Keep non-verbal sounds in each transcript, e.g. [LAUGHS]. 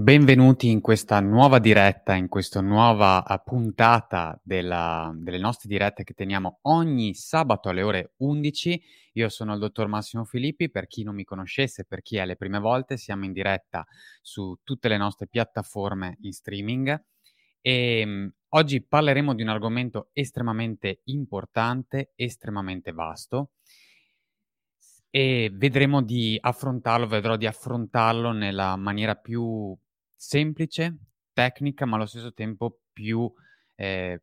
Benvenuti in questa nuova diretta, in questa nuova uh, puntata della, delle nostre dirette che teniamo ogni sabato alle ore 11. Io sono il dottor Massimo Filippi, per chi non mi conoscesse, per chi è le prime volte, siamo in diretta su tutte le nostre piattaforme in streaming e um, oggi parleremo di un argomento estremamente importante, estremamente vasto e vedremo di affrontarlo, vedrò di affrontarlo nella maniera più semplice, tecnica, ma allo stesso tempo più eh,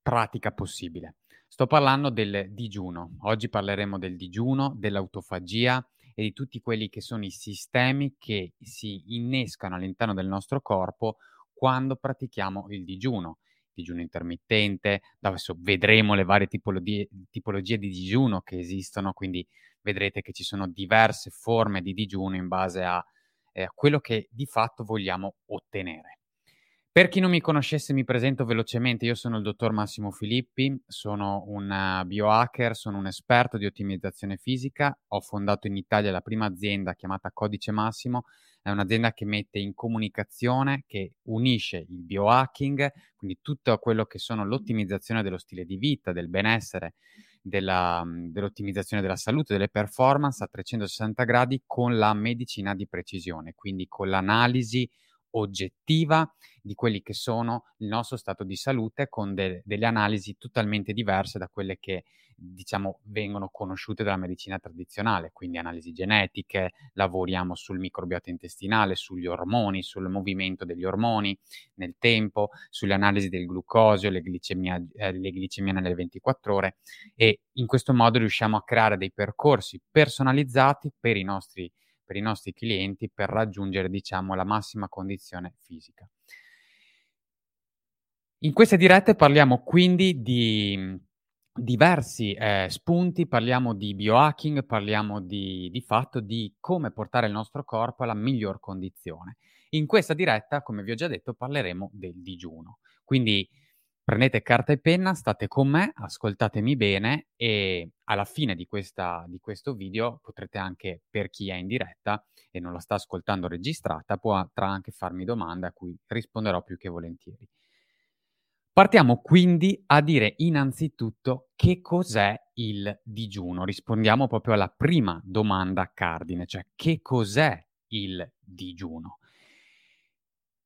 pratica possibile. Sto parlando del digiuno. Oggi parleremo del digiuno, dell'autofagia e di tutti quelli che sono i sistemi che si innescano all'interno del nostro corpo quando pratichiamo il digiuno. Digiuno intermittente, adesso vedremo le varie tipologie, tipologie di digiuno che esistono, quindi vedrete che ci sono diverse forme di digiuno in base a eh, quello che di fatto vogliamo ottenere. Per chi non mi conoscesse, mi presento velocemente. Io sono il dottor Massimo Filippi, sono un uh, biohacker, sono un esperto di ottimizzazione fisica. Ho fondato in Italia la prima azienda chiamata Codice Massimo. È un'azienda che mette in comunicazione, che unisce il biohacking, quindi tutto quello che sono l'ottimizzazione dello stile di vita, del benessere della, mhmm, dell'ottimizzazione della salute, delle performance a 360 gradi con la medicina di precisione, quindi con l'analisi oggettiva di quelli che sono il nostro stato di salute con de- delle analisi totalmente diverse da quelle che diciamo vengono conosciute dalla medicina tradizionale, quindi analisi genetiche, lavoriamo sul microbiota intestinale, sugli ormoni, sul movimento degli ormoni nel tempo, sulle analisi del glucosio, le eh, le glicemie nelle 24 ore e in questo modo riusciamo a creare dei percorsi personalizzati per i nostri per i nostri clienti per raggiungere, diciamo, la massima condizione fisica. In queste dirette parliamo quindi di diversi eh, spunti, parliamo di biohacking, parliamo di, di fatto di come portare il nostro corpo alla miglior condizione. In questa diretta, come vi ho già detto, parleremo del digiuno. Quindi Prendete carta e penna, state con me, ascoltatemi bene e alla fine di, questa, di questo video potrete anche, per chi è in diretta e non la sta ascoltando registrata, potrà anche farmi domande a cui risponderò più che volentieri. Partiamo quindi a dire innanzitutto che cos'è il digiuno. Rispondiamo proprio alla prima domanda cardine, cioè che cos'è il digiuno.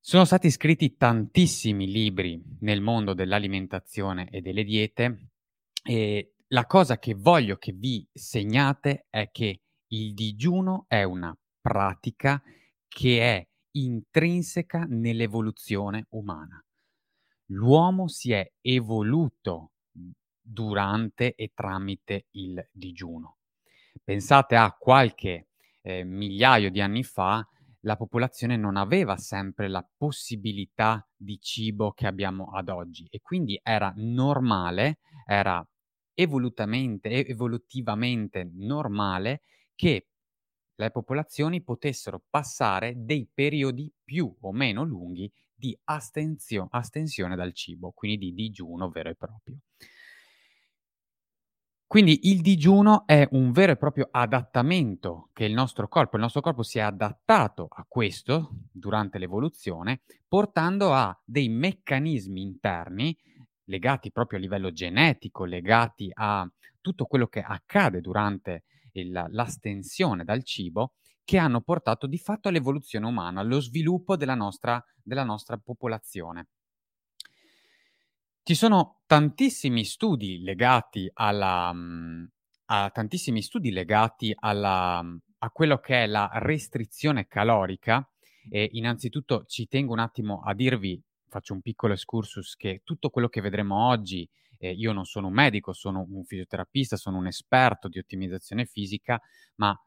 Sono stati scritti tantissimi libri nel mondo dell'alimentazione e delle diete e la cosa che voglio che vi segnate è che il digiuno è una pratica che è intrinseca nell'evoluzione umana. L'uomo si è evoluto durante e tramite il digiuno. Pensate a qualche eh, migliaio di anni fa, la popolazione non aveva sempre la possibilità di cibo che abbiamo ad oggi e quindi era normale, era evolutamente, evolutivamente normale che le popolazioni potessero passare dei periodi più o meno lunghi di astenzio, astensione dal cibo, quindi di digiuno vero e proprio. Quindi il digiuno è un vero e proprio adattamento che il nostro corpo, il nostro corpo si è adattato a questo durante l'evoluzione, portando a dei meccanismi interni legati proprio a livello genetico, legati a tutto quello che accade durante il, l'astensione dal cibo, che hanno portato di fatto all'evoluzione umana, allo sviluppo della nostra, della nostra popolazione. Ci sono tantissimi studi legati alla mhmm, a tantissimi studi legati alla mhmm, a quello che è la restrizione calorica e innanzitutto ci tengo un attimo a dirvi, faccio un piccolo excursus, che tutto quello che vedremo oggi, ehm, io non sono un medico, sono un fisioterapista, sono un esperto di ottimizzazione fisica, ma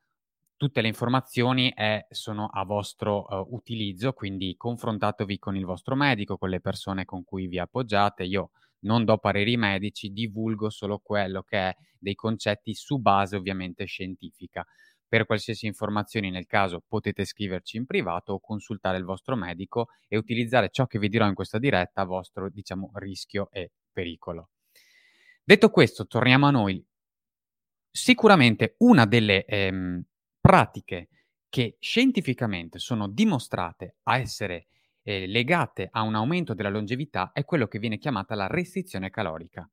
tutte le informazioni è, sono a vostro uh, utilizzo, quindi confrontatevi con il vostro medico, con le persone con cui vi appoggiate. Io non do pareri medici, divulgo solo quello che è dei concetti su base ovviamente scientifica. Per qualsiasi informazione nel caso potete scriverci in privato o consultare il vostro medico e utilizzare ciò che vi dirò in questa diretta a vostro, diciamo, rischio e pericolo. Detto questo, torniamo a noi. Sicuramente una delle ehm, pratiche che scientificamente sono dimostrate a essere eh, legate a un aumento della longevità è quello che viene chiamata la restrizione calorica.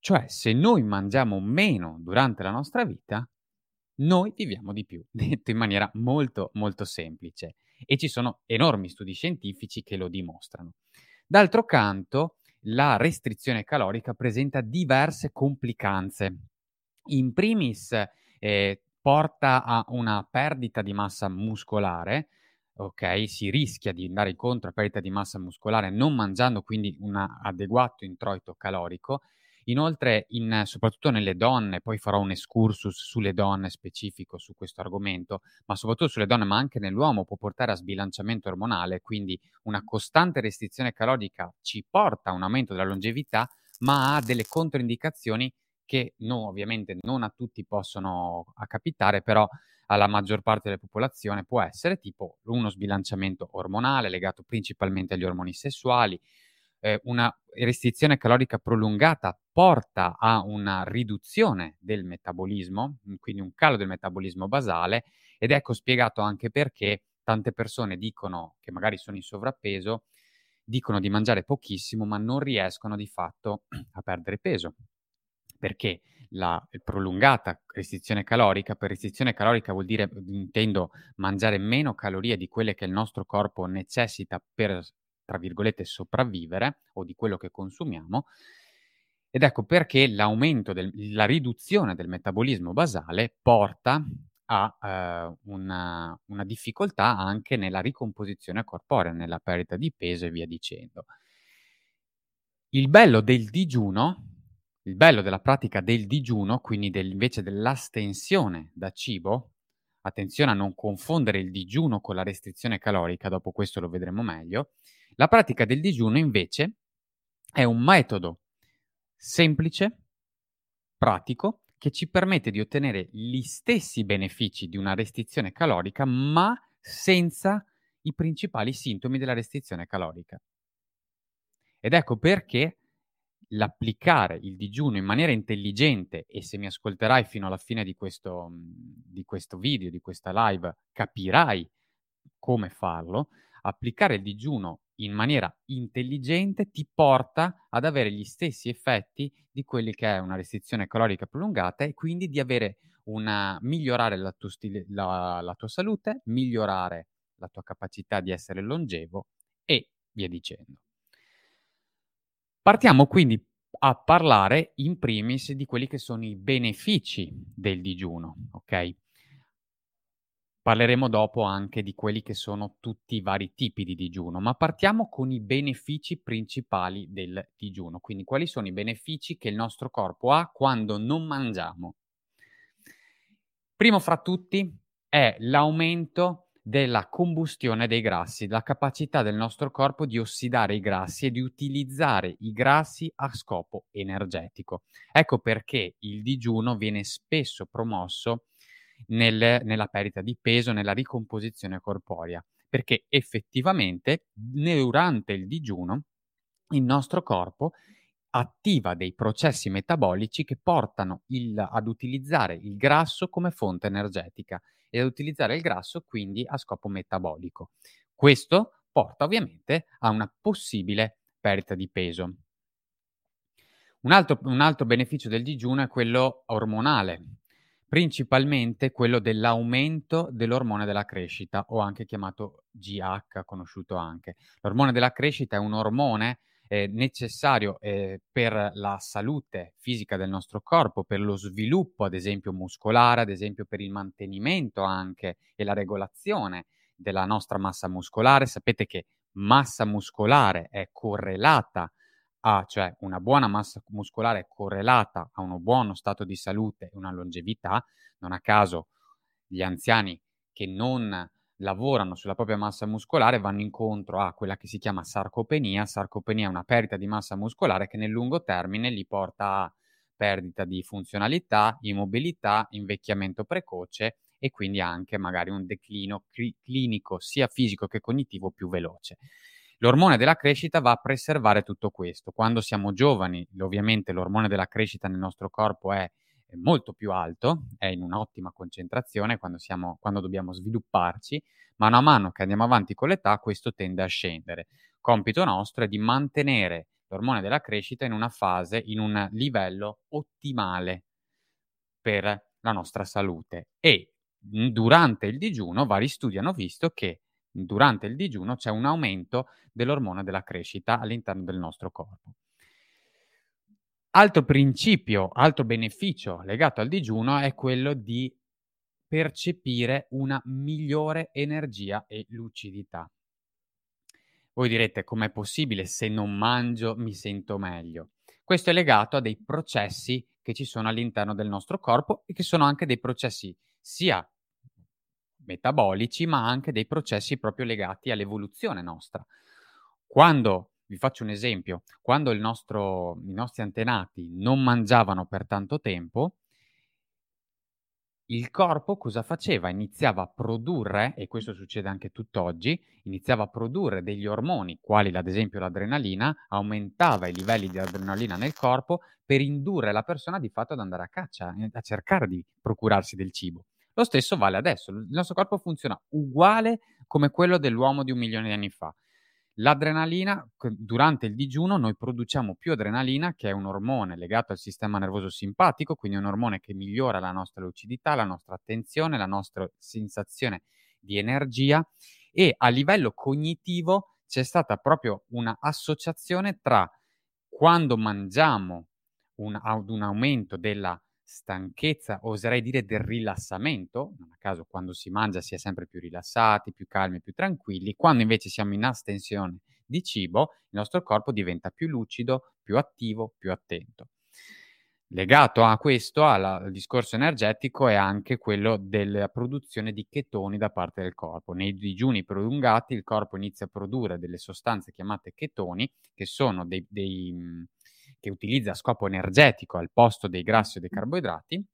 Cioè, se noi mangiamo meno durante la nostra vita, noi viviamo di più, [LAUGHS] detto in maniera molto molto semplice. E ci sono enormi studi scientifici che lo dimostrano. D'altro canto, la restrizione calorica presenta diverse complicanze. In primis, eh, porta a una perdita di massa muscolare, ok? Si rischia di andare incontro a perdita di massa muscolare non mangiando quindi un adeguato introito calorico Inoltre, in, soprattutto nelle donne, poi farò un excursus sulle donne specifico su questo argomento, ma soprattutto sulle donne, ma anche nell'uomo, può portare a sbilanciamento ormonale, quindi una costante restrizione calorica ci porta a un aumento della longevità, ma ha delle controindicazioni che no, ovviamente non a tutti possono capitare, però alla maggior parte della popolazione può essere tipo uno sbilanciamento ormonale legato principalmente agli ormoni sessuali, eh, una restrizione calorica prolungata porta a una riduzione del metabolismo, quindi un calo del metabolismo basale, ed ecco spiegato anche perché tante persone dicono che magari sono in sovrappeso, dicono di mangiare pochissimo, ma non riescono di fatto [CLEARS THROAT] a perdere peso. Perché la prolungata restrizione calorica, per restrizione calorica vuol dire, intendo, mangiare meno calorie di quelle che il nostro corpo necessita per tra virgolette, sopravvivere o di quello che consumiamo. Ed ecco perché l'aumento, del, la riduzione del metabolismo basale porta a eh, una, una difficoltà anche nella ricomposizione corporea, nella perdita di peso e via dicendo. Il bello del digiuno, il bello della pratica del digiuno, quindi del, invece dell'astensione da cibo, attenzione a non confondere il digiuno con la restrizione calorica, dopo questo lo vedremo meglio, la pratica del digiuno invece è un metodo semplice, pratico, che ci permette di ottenere gli stessi benefici di una restrizione calorica, ma senza i principali sintomi della restrizione calorica. Ed ecco perché l'applicare il digiuno in maniera intelligente, e se mi ascolterai fino alla fine di questo, di questo video, di questa live, capirai come farlo, applicare il digiuno in maniera intelligente ti porta ad avere gli stessi effetti di quelli che è una restrizione calorica prolungata e quindi di avere una migliorare la, tu stile, la, la tua salute, migliorare la tua capacità di essere longevo e via dicendo. Partiamo quindi a parlare in primis di quelli che sono i benefici del digiuno, ok? Parleremo dopo anche di quelli che sono tutti i vari tipi di digiuno, ma partiamo con i benefici principali del digiuno. Quindi quali sono i benefici che il nostro corpo ha quando non mangiamo? Primo fra tutti è l'aumento della combustione dei grassi, la capacità del nostro corpo di ossidare i grassi e di utilizzare i grassi a scopo energetico. Ecco perché il digiuno viene spesso promosso nel, nella perdita di peso, nella ricomposizione corporea, perché effettivamente durante il digiuno il nostro corpo attiva dei processi metabolici che portano il, ad utilizzare il grasso come fonte energetica e ad utilizzare il grasso quindi a scopo metabolico. Questo porta ovviamente a una possibile perdita di peso. Un altro, un altro beneficio del digiuno è quello ormonale, principalmente quello dell'aumento dell'ormone della crescita o anche chiamato GH, conosciuto anche. L'ormone della crescita è un ormone eh, necessario eh, per la salute fisica del nostro corpo, per lo sviluppo ad esempio muscolare, ad esempio per il mantenimento anche e la regolazione della nostra massa muscolare. Sapete che massa muscolare è correlata ha cioè una buona massa muscolare correlata a un buono stato di salute e una longevità, non a caso gli anziani che non lavorano sulla propria massa muscolare vanno incontro a quella che si chiama sarcopenia. Sarcopenia è una perdita di massa muscolare che nel lungo termine li porta a perdita di funzionalità, immobilità, invecchiamento precoce e quindi anche magari un declino cl- clinico sia fisico che cognitivo più veloce. L'ormone della crescita va a preservare tutto questo. Quando siamo giovani, ovviamente l'ormone della crescita nel nostro corpo è molto più alto, è in un'ottima concentrazione quando, siamo, quando dobbiamo svilupparci, mano a mano che andiamo avanti con l'età questo tende a scendere. Compito nostro è di mantenere l'ormone della crescita in una fase, in un livello ottimale per la nostra salute e durante il digiuno vari studi hanno visto che durante il digiuno c'è un aumento dell'ormone della crescita all'interno del nostro corpo. Altro principio, altro beneficio legato al digiuno è quello di percepire una migliore energia e lucidità. Voi direte com'è possibile se non mangio mi sento meglio? Questo è legato a dei processi che ci sono all'interno del nostro corpo e che sono anche dei processi sia metabolici, ma anche dei processi proprio legati all'evoluzione nostra. Quando, vi faccio un esempio, quando nostro, i nostri antenati non mangiavano per tanto tempo, il corpo cosa faceva? Iniziava a produrre, e questo succede anche tutt'oggi, iniziava a produrre degli ormoni, quali ad esempio l'adrenalina, aumentava i livelli di adrenalina nel corpo per indurre la persona di fatto ad andare a caccia, eh, a cercare di procurarsi del cibo. Lo stesso vale adesso, il nostro corpo funziona uguale come quello dell'uomo di un milione di anni fa. L'adrenalina, durante il digiuno noi produciamo più adrenalina, che è un ormone legato al sistema nervoso simpatico, quindi un ormone che migliora la nostra lucidità, la nostra attenzione, la nostra sensazione di energia e a livello cognitivo c'è stata proprio un'associazione tra quando mangiamo un, un aumento della stanchezza, oserei dire del rilassamento, non a caso quando si mangia si è sempre più rilassati, più calmi, più tranquilli, quando invece siamo in astensione di cibo, il nostro corpo diventa più lucido, più attivo, più attento. Legato a questo, alla, al discorso energetico, è anche quello della produzione di chetoni da parte del corpo. Nei digiuni prolungati il corpo inizia a produrre delle sostanze chiamate chetoni, che sono dei, dei che utilizza a scopo energetico al posto dei grassi o dei carboidrati,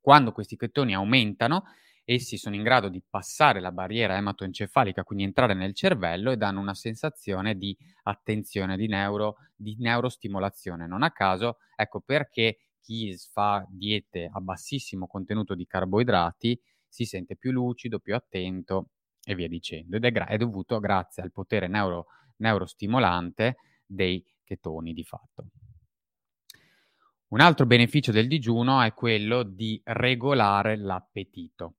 quando questi chetoni aumentano, essi sono in grado di passare la barriera ematoencefalica, quindi entrare nel cervello e danno una sensazione di attenzione, di, neuro, di neurostimolazione. Non a caso, ecco perché chi fa diete a bassissimo contenuto di carboidrati si sente più lucido, più attento e via dicendo. Ed è, gra- è dovuto grazie al potere neuro- neurostimolante dei chetoni di fatto. Un altro beneficio del digiuno è quello di regolare l'appetito.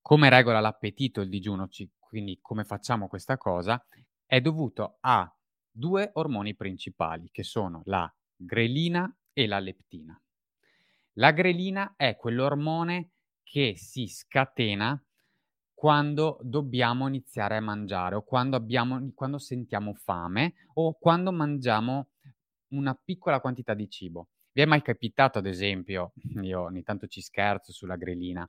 Come regola l'appetito il digiuno, quindi come facciamo questa cosa, è dovuto a due ormoni principali che sono la grelina e la leptina. La grelina è quell'ormone che si scatena quando dobbiamo iniziare a mangiare o quando, abbiamo, quando sentiamo fame o quando mangiamo una piccola quantità di cibo. Vi è mai capitato, ad esempio, [LAUGHS] io ogni tanto ci scherzo sulla grelina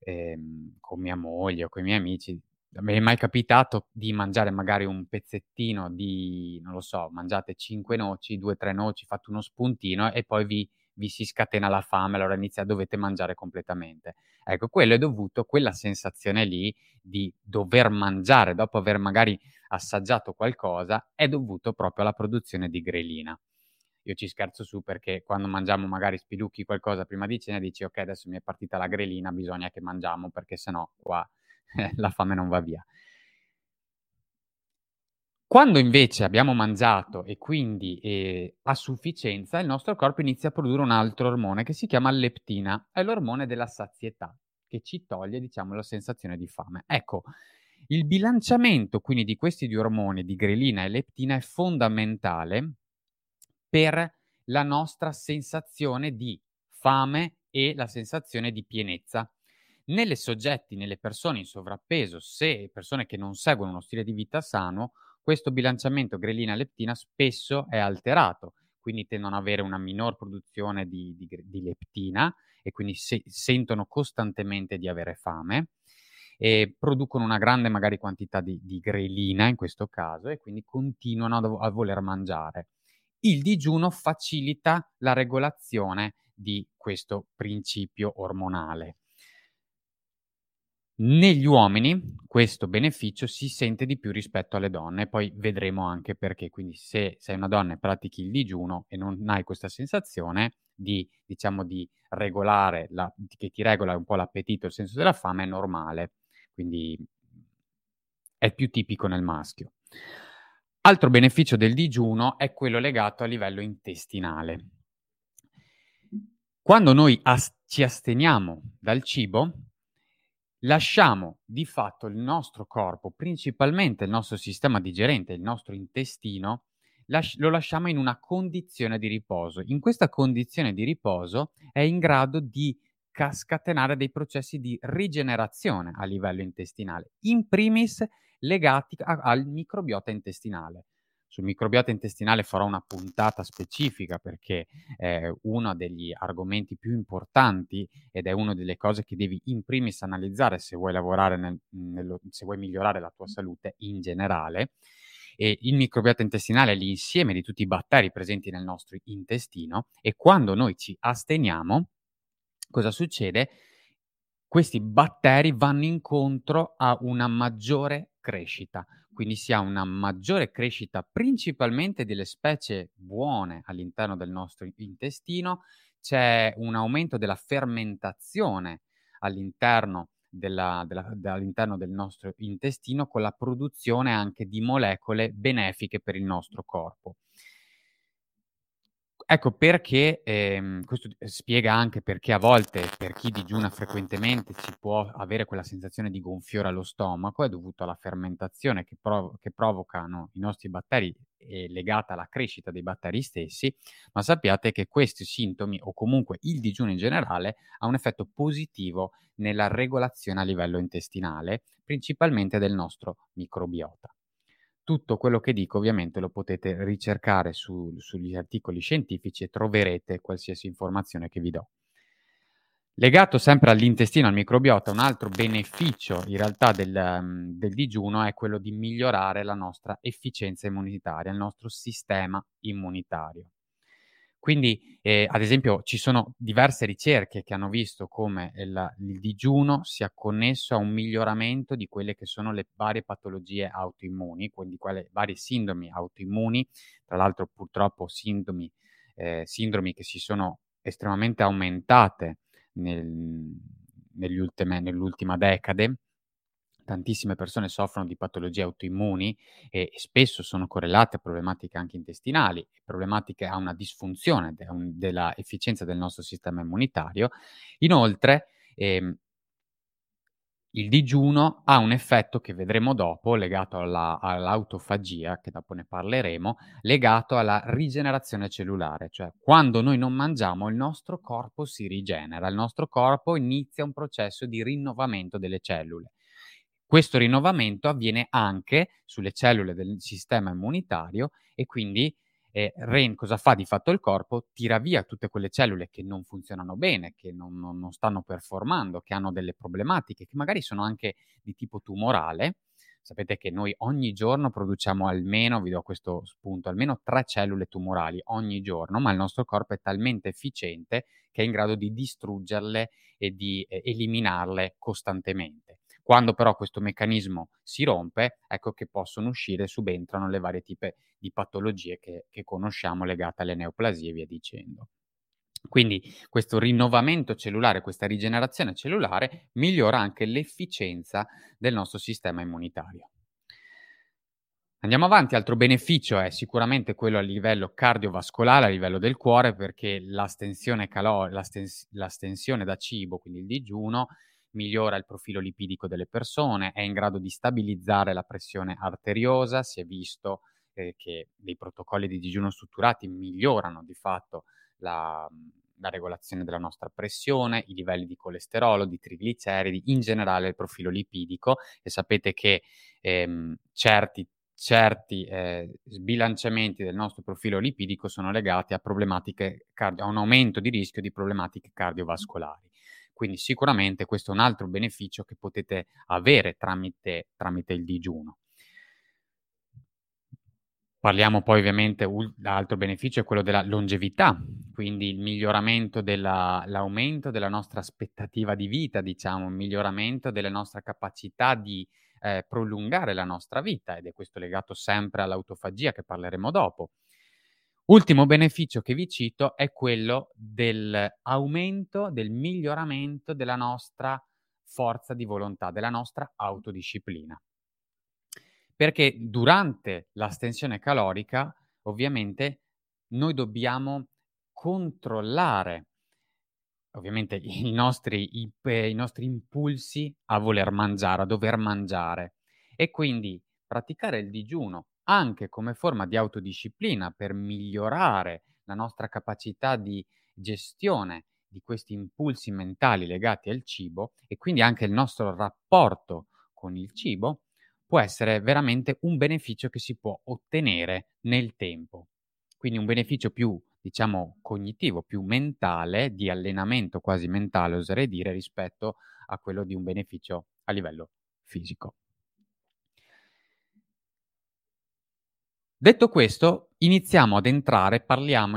ehm, con mia moglie o con i miei amici, mi è mai capitato di mangiare magari un pezzettino di, non lo so, mangiate 5 noci, 2-3 noci, fate uno spuntino e poi vi, vi si scatena la fame, allora inizia, dovete mangiare completamente. Ecco, quello è dovuto, quella sensazione lì di dover mangiare dopo aver magari assaggiato qualcosa, è dovuto proprio alla produzione di grelina. Io ci scherzo su perché quando mangiamo magari spilucchi qualcosa prima di cena dici ok adesso mi è partita la grelina, bisogna che mangiamo perché sennò qua [LAUGHS] la fame non va via. Quando invece abbiamo mangiato e quindi eh, a sufficienza, il nostro corpo inizia a produrre un altro ormone che si chiama leptina, è l'ormone della sazietà, che ci toglie, diciamo, la sensazione di fame. Ecco, il bilanciamento quindi di questi due ormoni, di grelina e leptina, è fondamentale per la nostra sensazione di fame e la sensazione di pienezza. Nelle soggetti, nelle persone in sovrappeso, se persone che non seguono uno stile di vita sano, questo bilanciamento grelina-leptina spesso è alterato, quindi tendono ad avere una minor produzione di, di, di leptina e quindi se, sentono costantemente di avere fame e producono una grande magari quantità di, di grelina in questo caso e quindi continuano a, a voler mangiare il digiuno facilita la regolazione di questo principio ormonale. Negli uomini questo beneficio si sente di più rispetto alle donne, poi vedremo anche perché. Quindi se sei una donna e pratichi il digiuno e non hai questa sensazione, di, diciamo, di regolare, la, che ti regola un po' l'appetito, il senso della fame, è normale. Quindi è più tipico nel maschio. Altro beneficio del digiuno è quello legato a livello intestinale. Quando noi as- ci asteniamo dal cibo, lasciamo di fatto il nostro corpo, principalmente il nostro sistema digerente, il nostro intestino, las- lo lasciamo in una condizione di riposo. In questa condizione di riposo è in grado di scatenare dei processi di rigenerazione a livello intestinale, in primis legati a- al microbiota intestinale. Sul microbiota intestinale farò una puntata specifica perché è uno degli argomenti più importanti ed è una delle cose che devi in primis analizzare se vuoi lavorare, nel, nello, se vuoi migliorare la tua salute in generale. E il microbiota intestinale è l'insieme di tutti i batteri presenti nel nostro intestino e quando noi ci asteniamo, cosa succede? Questi batteri vanno incontro a una maggiore crescita quindi si ha una maggiore crescita principalmente delle specie buone all'interno del nostro intestino, c'è un aumento della fermentazione all'interno, della, della, all'interno del nostro intestino con la produzione anche di molecole benefiche per il nostro corpo. Ecco perché, ehm, questo spiega anche perché a volte per chi digiuna frequentemente si può avere quella sensazione di gonfiore allo stomaco, è dovuto alla fermentazione che, prov- che provocano i nostri batteri e legata alla crescita dei batteri stessi, ma sappiate che questi sintomi o comunque il digiuno in generale ha un effetto positivo nella regolazione a livello intestinale, principalmente del nostro microbiota. Tutto quello che dico ovviamente lo potete ricercare su, sugli articoli scientifici e troverete qualsiasi informazione che vi do. Legato sempre all'intestino, al microbiota, un altro beneficio in realtà del, um, del digiuno è quello di migliorare la nostra efficienza immunitaria, il nostro sistema immunitario. Quindi, eh, ad esempio, ci sono diverse ricerche che hanno visto come il, il, digiuno sia connesso a un miglioramento di quelle che sono le varie patologie autoimmuni, quindi quelle varie sindromi autoimmuni, tra l'altro purtroppo sindromi, eh, sindromi che si sono estremamente aumentate nel, nell'ultima decade tantissime persone soffrono di patologie autoimmuni e, spesso sono correlate a problematiche anche intestinali, problematiche a una disfunzione de, un, della efficienza del nostro sistema immunitario. Inoltre, ehm, il digiuno ha un effetto che vedremo dopo, legato alla, all'autofagia, che dopo ne parleremo, legato alla rigenerazione cellulare, cioè quando noi non mangiamo il nostro corpo si rigenera, il nostro corpo inizia un processo di rinnovamento delle cellule. Questo rinnovamento avviene anche sulle cellule del sistema immunitario e quindi eh, REN cosa fa di fatto il corpo? Tira via tutte quelle cellule che non funzionano bene, che non, non, non stanno performando, che hanno delle problematiche, che magari sono anche di tipo tumorale. Sapete che noi ogni giorno produciamo almeno, vi do questo spunto, almeno tre cellule tumorali ogni giorno, ma il nostro corpo è talmente efficiente che è in grado di distruggerle e di eh, eliminarle costantemente. Quando però questo meccanismo si rompe, ecco che possono uscire, subentrano le varie tipi di patologie che, che conosciamo legate alle neoplasie e via dicendo. Quindi questo rinnovamento cellulare, questa rigenerazione cellulare migliora anche l'efficienza del nostro sistema immunitario. Andiamo avanti, altro beneficio è sicuramente quello a livello cardiovascolare, a livello del cuore, perché l'astensione, calor- l'astens- l'astensione da cibo, quindi il digiuno, migliora il profilo lipidico delle persone, è in grado di stabilizzare la pressione arteriosa, si è visto eh, che dei protocolli di digiuno strutturati migliorano di fatto la, la, regolazione della nostra pressione, i livelli di colesterolo, di trigliceridi, in generale il profilo lipidico e sapete che ehm, certi certi eh, sbilanciamenti del nostro profilo lipidico sono legati a cardio- a un aumento di rischio di problematiche cardiovascolari. Quindi sicuramente questo è un altro beneficio che potete avere tramite, tramite il digiuno. Parliamo poi ovviamente, l'altro beneficio è quello della longevità, quindi il miglioramento, della, l'aumento della nostra aspettativa di vita, diciamo, il miglioramento della nostra capacità di eh, prolungare la nostra vita ed è questo legato sempre all'autofagia che parleremo dopo. Ultimo beneficio che vi cito è quello dell'aumento, del miglioramento della nostra forza di volontà, della nostra autodisciplina. Perché durante l'astensione calorica, ovviamente, noi dobbiamo controllare ovviamente i nostri, i, i nostri impulsi a voler mangiare, a dover mangiare. E quindi praticare il digiuno anche come forma di autodisciplina per migliorare la nostra capacità di gestione di questi impulsi mentali legati al cibo e quindi anche il nostro rapporto con il cibo può essere veramente un beneficio che si può ottenere nel tempo. Quindi un beneficio più, diciamo, cognitivo, più mentale, di allenamento quasi mentale, oserei dire, rispetto a quello di un beneficio a livello fisico. Detto questo, iniziamo ad entrare, parliamo,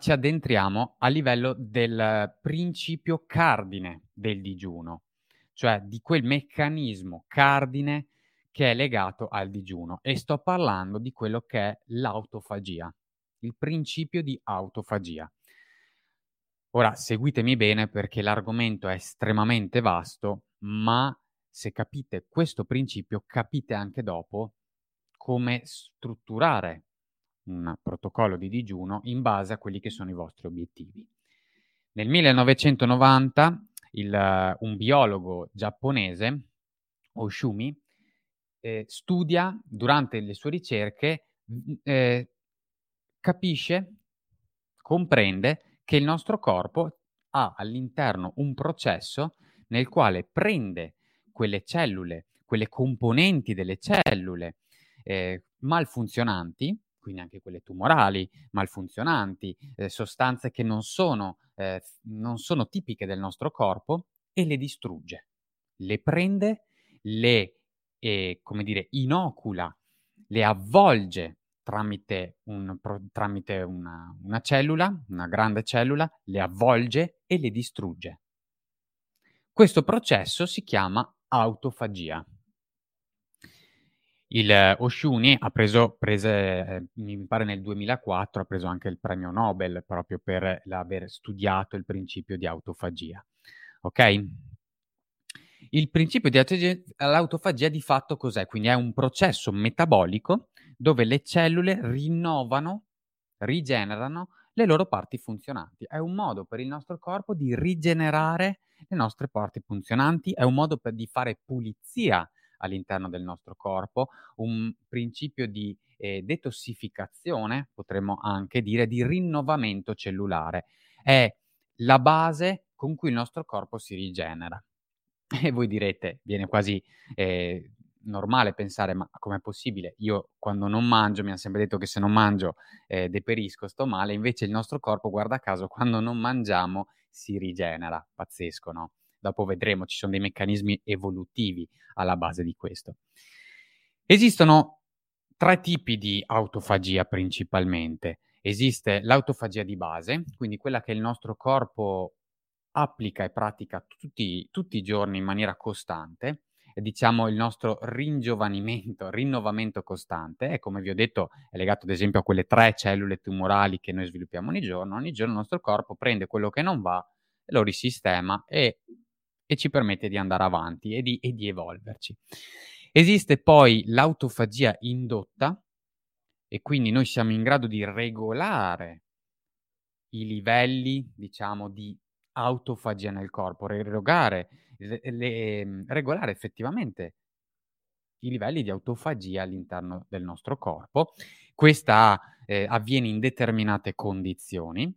ci addentriamo a livello del principio cardine del digiuno, cioè di quel meccanismo cardine che è legato al digiuno e sto parlando di quello che è l'autofagia, il principio di autofagia. Ora seguitemi bene perché l'argomento è estremamente vasto, ma se capite questo principio capite anche dopo come strutturare un protocollo di digiuno in base a quelli che sono i vostri obiettivi. Nel 1990 il, un biologo giapponese, Oshumi, eh, studia durante le sue ricerche, eh, capisce, comprende che il nostro corpo ha all'interno un processo nel quale prende quelle cellule, quelle componenti delle cellule eh, malfunzionanti, quindi anche quelle tumorali, malfunzionanti, eh, sostanze che non sono, eh, non sono tipiche del nostro corpo e le distrugge. Le prende, le e, come dire, inocula, le avvolge tramite, un, tramite una, una cellula, una grande cellula, le avvolge e le distrugge. Questo processo si chiama autofagia. Il Oshuni ha preso, prese, mi pare nel 2004, ha preso anche il premio Nobel proprio per aver studiato il principio di autofagia. Ok? Il principio di autofagia di fatto cos'è? Quindi è un processo metabolico dove le cellule rinnovano, rigenerano le loro parti funzionanti. È un modo per il nostro corpo di rigenerare le nostre parti funzionanti, è un modo per, di fare pulizia all'interno del nostro corpo, un principio di eh, detossificazione, potremmo anche dire, di rinnovamento cellulare. È la base con cui il nostro corpo si rigenera. E voi direte, viene quasi eh, normale pensare, ma com'è possibile? Io quando non mangio, mi hanno sempre detto che se non mangio eh, deperisco, sto male, invece il nostro corpo, guarda caso, quando non mangiamo si rigenera, pazzesco, no? Dopo vedremo, ci sono dei meccanismi evolutivi alla base di questo. Esistono tre tipi di autofagia principalmente. Esiste l'autofagia di base, quindi quella che il nostro corpo applica e pratica tutti, tutti i giorni in maniera costante, diciamo il nostro ringiovanimento, rinnovamento costante e come vi ho detto è legato ad esempio a quelle tre cellule tumorali che noi sviluppiamo ogni giorno, ogni giorno il nostro corpo prende quello che non va, lo risistema e, e ci permette di andare avanti e di, e di evolverci. Esiste poi l'autofagia indotta e quindi noi siamo in grado di regolare i livelli, diciamo, di autofagia nel corpo, regolare, le, le, mhmm, regolare effettivamente i livelli di autofagia all'interno del nostro corpo. Questa eh, avviene in determinate condizioni.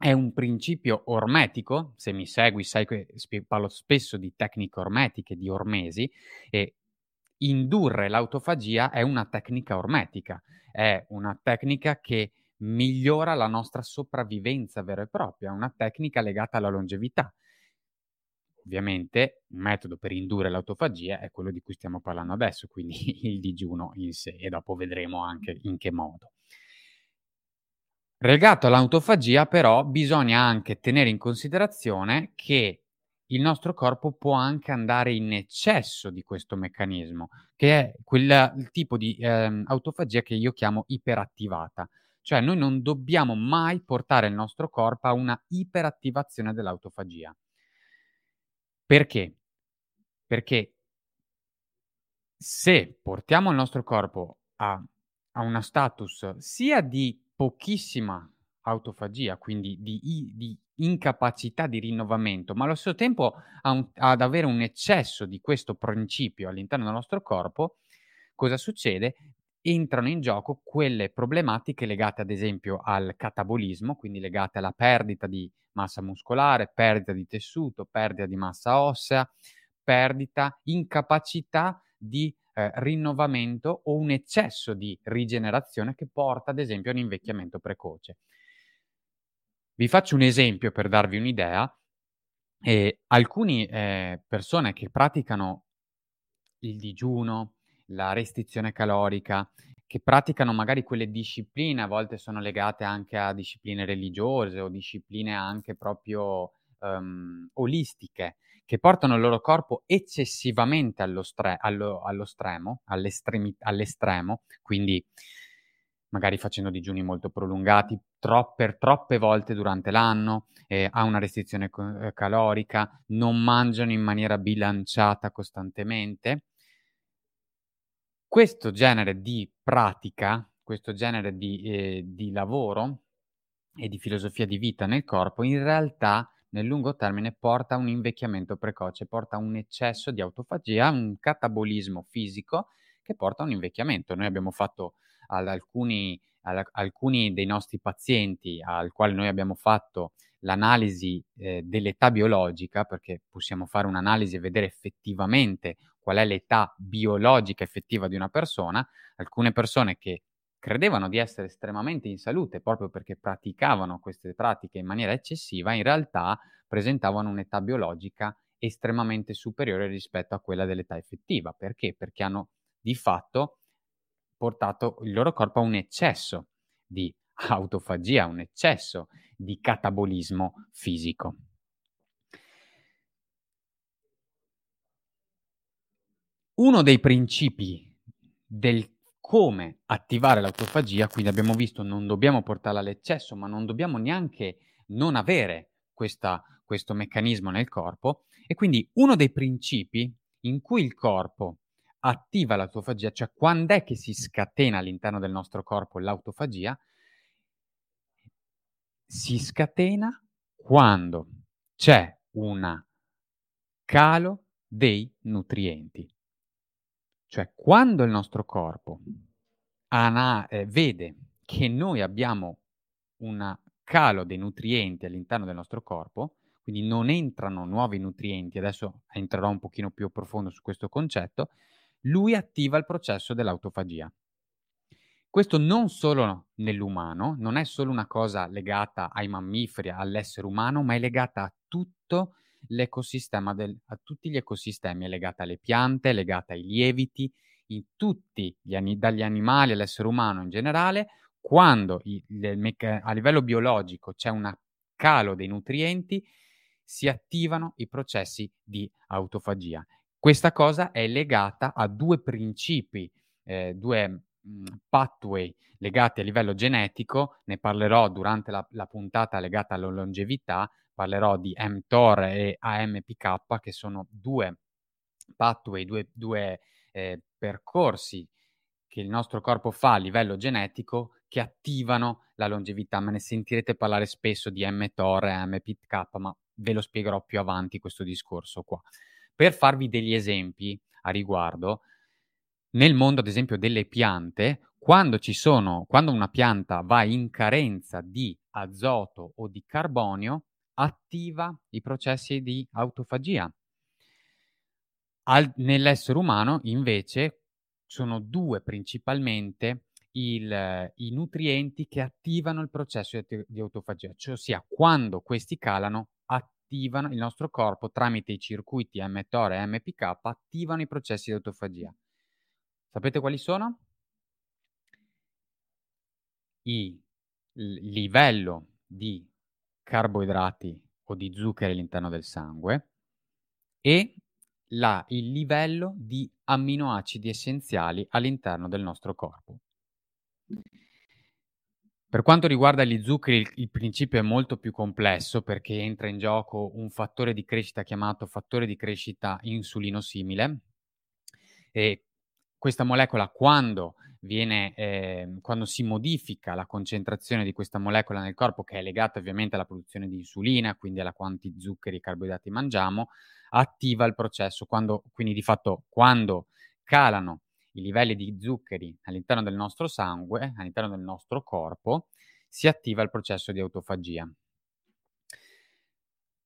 È un principio ormetico, se mi segui sai che parlo spesso di tecniche ormetiche, di ormesi, e indurre l'autofagia è una tecnica ormetica, è una tecnica che migliora la nostra sopravvivenza vera e propria, una tecnica legata alla longevità. Ovviamente un metodo per indurre l'autofagia è quello di cui stiamo parlando adesso, quindi [LAUGHS] il digiuno in sé e dopo vedremo anche in che modo. Legato all'autofagia però bisogna anche tenere in considerazione che il nostro corpo può anche andare in eccesso di questo meccanismo, che è quel, tipo di eh, autofagia che io chiamo iperattivata Cioè noi non dobbiamo mai portare il nostro corpo a una iperattivazione dell'autofagia. Perché? Perché se portiamo il nostro corpo a, a uno status sia di pochissima autofagia, quindi di, di, incapacità di rinnovamento, ma allo stesso tempo un, ad avere un eccesso di questo principio all'interno del nostro corpo, cosa succede? Entrano in gioco quelle problematiche legate ad esempio al catabolismo, quindi legate alla perdita di massa muscolare, perdita di tessuto, perdita di massa ossea, perdita, incapacità di eh, rinnovamento o un eccesso di rigenerazione che porta ad esempio a un invecchiamento precoce. Vi faccio un esempio per darvi un'idea. Eh, alcune eh, persone che praticano il digiuno, la restrizione calorica, che praticano magari quelle discipline, a volte sono legate anche a discipline religiose o discipline anche proprio um, olistiche, che portano il loro corpo eccessivamente allo, stre- allo, allo stremo, all'estremo, quindi magari facendo digiuni molto prolungati tro- per troppe volte durante l'anno, eh, ha una restrizione co- eh, calorica, non mangiano in maniera bilanciata costantemente. Questo genere di pratica, questo genere di, eh, di lavoro e di filosofia di vita nel corpo in realtà nel lungo termine porta a un invecchiamento precoce, porta a un eccesso di autofagia, un catabolismo fisico che porta a un invecchiamento. Noi abbiamo fatto ad alcuni, ad alcuni dei nostri pazienti al quale noi abbiamo fatto l'analisi eh, dell'età biologica, perché possiamo fare un'analisi e vedere effettivamente qual è l'età biologica effettiva di una persona, alcune persone che credevano di essere estremamente in salute proprio perché praticavano queste pratiche in maniera eccessiva, in realtà presentavano un'età biologica estremamente superiore rispetto a quella dell'età effettiva. Perché? Perché hanno di fatto portato il loro corpo a un eccesso di [LAUGHS] autofagia, un eccesso di catabolismo fisico. Uno dei principi del come attivare l'autofagia, quindi abbiamo visto non dobbiamo portarla all'eccesso, ma non dobbiamo neanche non avere questa, questo meccanismo nel corpo. E quindi uno dei principi in cui il corpo attiva l'autofagia, cioè quando è che si scatena all'interno del nostro corpo l'autofagia, si scatena quando c'è un calo dei nutrienti. Cioè, quando il nostro corpo ana- eh, vede che noi abbiamo un calo dei nutrienti all'interno del nostro corpo, quindi non entrano nuovi nutrienti, adesso entrerò un pochino più profondo su questo concetto, lui attiva il processo dell'autofagia. Questo non solo nell'umano, non è solo una cosa legata ai mammiferi, all'essere umano, ma è legata a tutto l'ecosistema del, a tutti gli ecosistemi, è legata alle piante, è legata ai lieviti, in tutti gli dagli animali all'essere umano in generale, quando il, il, a livello biologico c'è un calo dei nutrienti, si attivano i processi di autofagia. Questa cosa è legata a due principi, eh, due mh, pathway legati a livello genetico, ne parlerò durante la, la puntata legata alla longevità, parlerò di mTOR e AMPK, che sono due pathway, due, due eh, percorsi che il nostro corpo fa a livello genetico che attivano la longevità. Me ne sentirete parlare spesso di mTOR e AMPK, ma ve lo spiegherò più avanti questo discorso qua. Per farvi degli esempi a riguardo, nel mondo ad esempio delle piante, quando, sono, quando una pianta va in carenza di azoto o di carbonio, attiva i processi di autofagia. Al, nell'essere umano, invece, sono due principalmente il, i nutrienti che attivano il processo di, di autofagia, cioè ossia quando questi calano, attivano il nostro corpo tramite i circuiti mTOR e MPK, attivano i processi di autofagia. Sapete quali sono? Il livello di carboidrati o di zuccheri all'interno del sangue e la, il livello di amminoacidi essenziali all'interno del nostro corpo. Per quanto riguarda gli zuccheri, il, principio è molto più complesso perché entra in gioco un fattore di crescita chiamato fattore di crescita insulino-simile e questa molecola quando viene, eh, quando si modifica la concentrazione di questa molecola nel corpo, che è legata ovviamente alla produzione di insulina, quindi alla quanti zuccheri e carboidrati mangiamo, attiva il processo. Quando, quindi di fatto quando calano i livelli di zuccheri all'interno del nostro sangue, all'interno del nostro corpo, si attiva il processo di autofagia.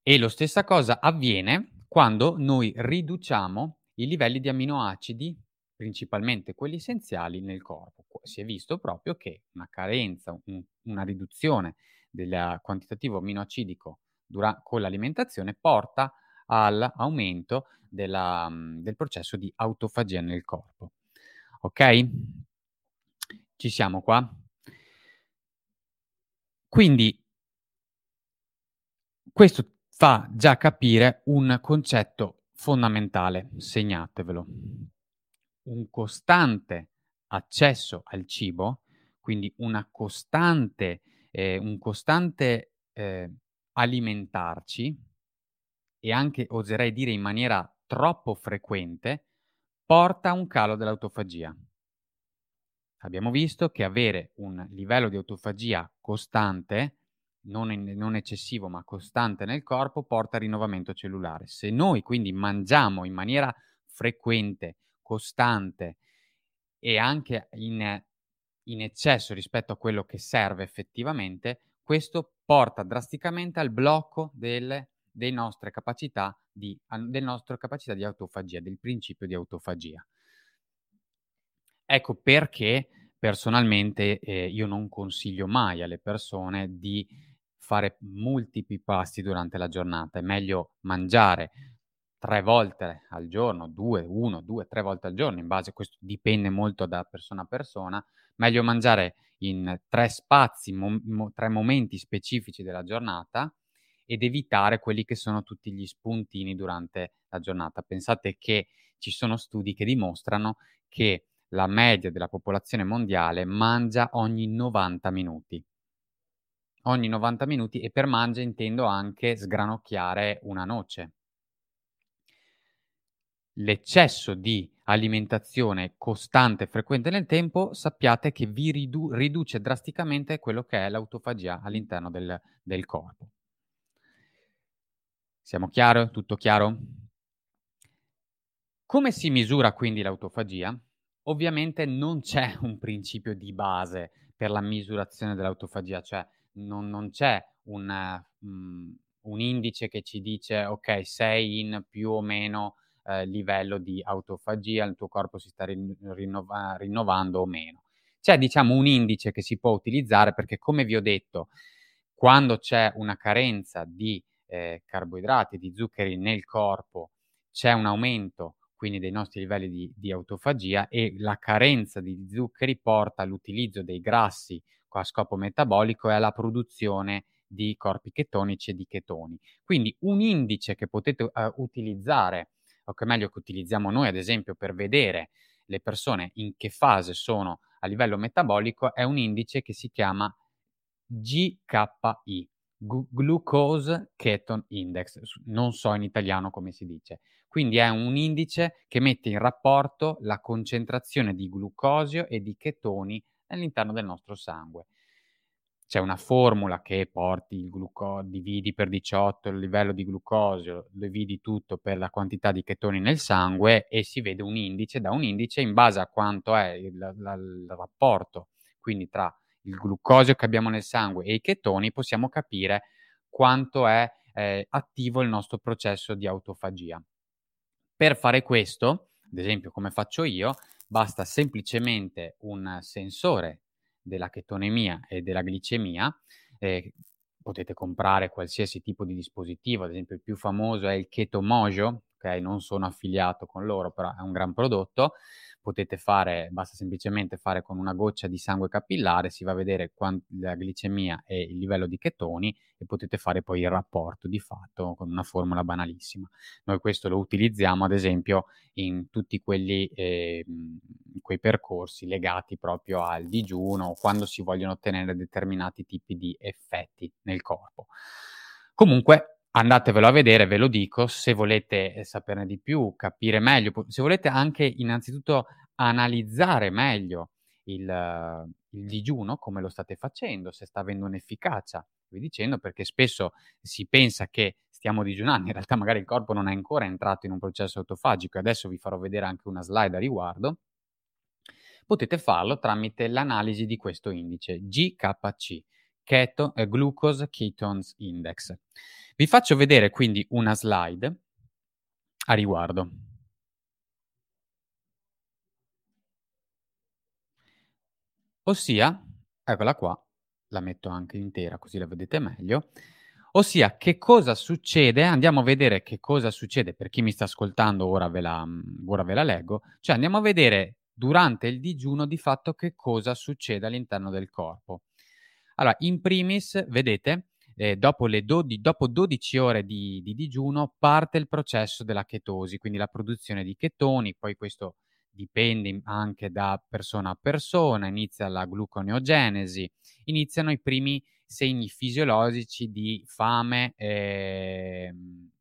E lo stessa cosa avviene quando noi riduciamo i livelli di amminoacidi, principalmente quelli essenziali, nel corpo. Si è visto proprio che una carenza, un, una riduzione del quantitativo amminoacidico dura- con l'alimentazione porta all'aumento della, del processo di autofagia nel corpo. Ok? Ci siamo qua? Quindi questo fa già capire un concetto fondamentale, segnatevelo. Un costante accesso al cibo, quindi una costante, eh, un costante eh, alimentarci e anche oserei dire in maniera troppo frequente, porta a un calo dell'autofagia. Abbiamo visto che avere un livello di autofagia costante, non, in, non, eccessivo ma costante nel corpo, porta a rinnovamento cellulare. Se noi quindi mangiamo in maniera frequente, costante e anche in, in eccesso rispetto a quello che serve effettivamente, questo porta drasticamente al blocco delle delle nostre capacità di, delle nostre capacità di autofagia, del principio di autofagia. Ecco perché personalmente eh, io non consiglio mai alle persone di fare multipli pasti durante la giornata. È meglio mangiare tre volte al giorno, due, uno, due, tre volte al giorno, in base, questo dipende molto da persona a persona, meglio mangiare in tre spazi, mo, tre momenti specifici della giornata ed evitare quelli che sono tutti gli spuntini durante la giornata. Pensate che ci sono studi che dimostrano che la media della popolazione mondiale mangia ogni 90 minuti. Ogni 90 minuti e per mangia intendo anche sgranocchiare una noce. L'eccesso di alimentazione costante e frequente nel tempo sappiate che vi ridu- riduce drasticamente quello che è l'autofagia all'interno del, del corpo. Siamo chiaro? Tutto chiaro? Come si misura quindi l'autofagia? Ovviamente non c'è un principio di base per la misurazione dell'autofagia, cioè non, non c'è un, um, un, indice che ci dice ok, sei in più o meno eh, livello di autofagia, il tuo corpo si sta rinnova- rinnovando o meno. C'è diciamo un indice che si può utilizzare perché come vi ho detto, quando c'è una carenza di eh, carboidrati, di zuccheri nel corpo, c'è un aumento quindi dei nostri livelli di, di, autofagia e la carenza di zuccheri porta all'utilizzo dei grassi a scopo metabolico e alla produzione di corpi chetonici e di chetoni. Quindi un indice che potete uh, utilizzare, o che meglio che utilizziamo noi ad esempio per vedere le persone in che fase sono a livello metabolico, è un indice che si chiama GKI, Glucose Keton Index, non so in italiano come si dice. Quindi è un indice che mette in rapporto la concentrazione di glucosio e di chetoni all'interno del nostro sangue. C'è una formula che porti il glucosio, dividi per 18 il livello di glucosio, dividi tutto per la quantità di chetoni nel sangue e si vede un indice. Da un indice in base a quanto è il, il, il rapporto, quindi tra il glucosio che abbiamo nel sangue e i chetoni, possiamo capire quanto è eh, attivo il nostro processo di autofagia. Per fare questo, ad esempio come faccio io, basta semplicemente un sensore della chetonemia e della glicemia. Eh, potete comprare qualsiasi tipo di dispositivo, ad esempio il più famoso è il Keto Mojo, ok? Non sono affiliato con loro, però è un gran prodotto potete fare, basta semplicemente fare con una goccia di sangue capillare, si va a vedere quant- la glicemia e il livello di chetoni e potete fare poi il rapporto di fatto con una formula banalissima. Noi questo lo utilizziamo ad esempio in tutti quelli, eh, quei percorsi legati proprio al digiuno o quando si vogliono ottenere determinati tipi di effetti nel corpo. Comunque Andatevelo a vedere, ve lo dico, se volete eh, saperne di più, capire meglio, se volete anche innanzitutto analizzare meglio il, il digiuno, come lo state facendo, se sta avendo un'efficacia, vi dicendo, perché spesso si pensa che stiamo digiunando, in realtà magari il corpo non è ancora entrato in un processo autofagico, adesso vi farò vedere anche una slide a riguardo, potete farlo tramite l'analisi di questo indice, GKC, Keto, eh, Glucose Ketones Index. Vi faccio vedere quindi una slide a riguardo. Ossia, eccola qua, la metto anche intera così la vedete meglio. Ossia, che cosa succede? Andiamo a vedere che cosa succede per chi mi sta ascoltando, ora ve la, ora ve la leggo. Cioè andiamo a vedere durante il digiuno di fatto che cosa succede all'interno del corpo. Allora, in primis, vedete, eh, dopo, do- dopo 12 ore di, di, digiuno parte il processo della chetosi, quindi la produzione di chetoni, poi questo dipende anche da persona a persona, inizia la gluconeogenesi, iniziano i primi segni fisiologici di fame, eh,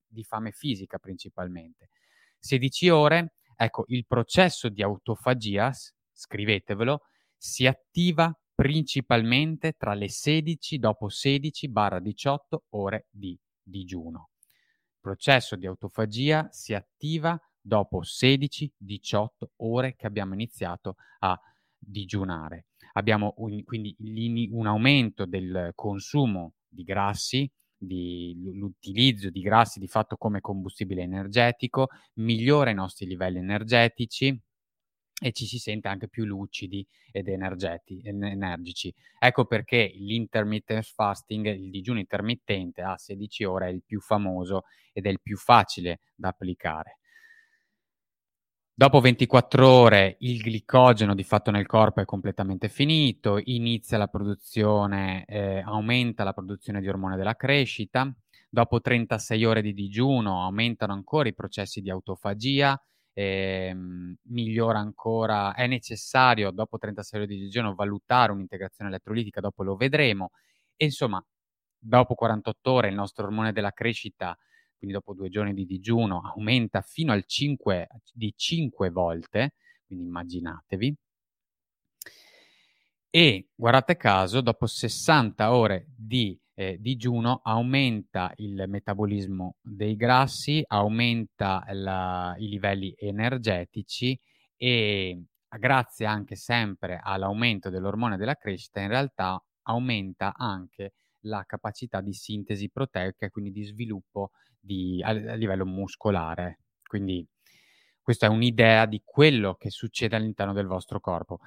di fame fisica principalmente. 16 ore, ecco, il processo di autofagia, scrivetevelo, si attiva principalmente tra le 16 dopo 16-18 ore di digiuno. Il processo di autofagia si attiva dopo 16-18 ore che abbiamo iniziato a digiunare. Abbiamo un, quindi un aumento del consumo di grassi, di, l'utilizzo di grassi di fatto come combustibile energetico, migliora i nostri livelli energetici, e ci si sente anche più lucidi ed energici. Ecco perché l'intermittent fasting, il digiuno intermittente a 16 ore è il più famoso ed è il più facile da applicare. Dopo 24 ore il glicogeno di fatto nel corpo è completamente finito, inizia la produzione, eh, aumenta la produzione di ormone della crescita, dopo 36 ore di digiuno aumentano ancora i processi di autofagia, eh, migliora ancora, è necessario dopo 36 ore di digiuno valutare un'integrazione elettrolitica, dopo lo vedremo. E insomma, dopo 48 ore il nostro ormone della crescita, quindi dopo due giorni di digiuno, aumenta fino al 5, di 5 volte, quindi immaginatevi. E guardate caso, dopo 60 ore di eh, digiuno aumenta il metabolismo dei grassi, aumenta la, i livelli energetici e grazie anche sempre all'aumento dell'ormone della crescita, in realtà aumenta anche la capacità di sintesi proteica e quindi di sviluppo di, a, a livello muscolare. Quindi questa è un'idea di quello che succede all'interno del vostro corpo.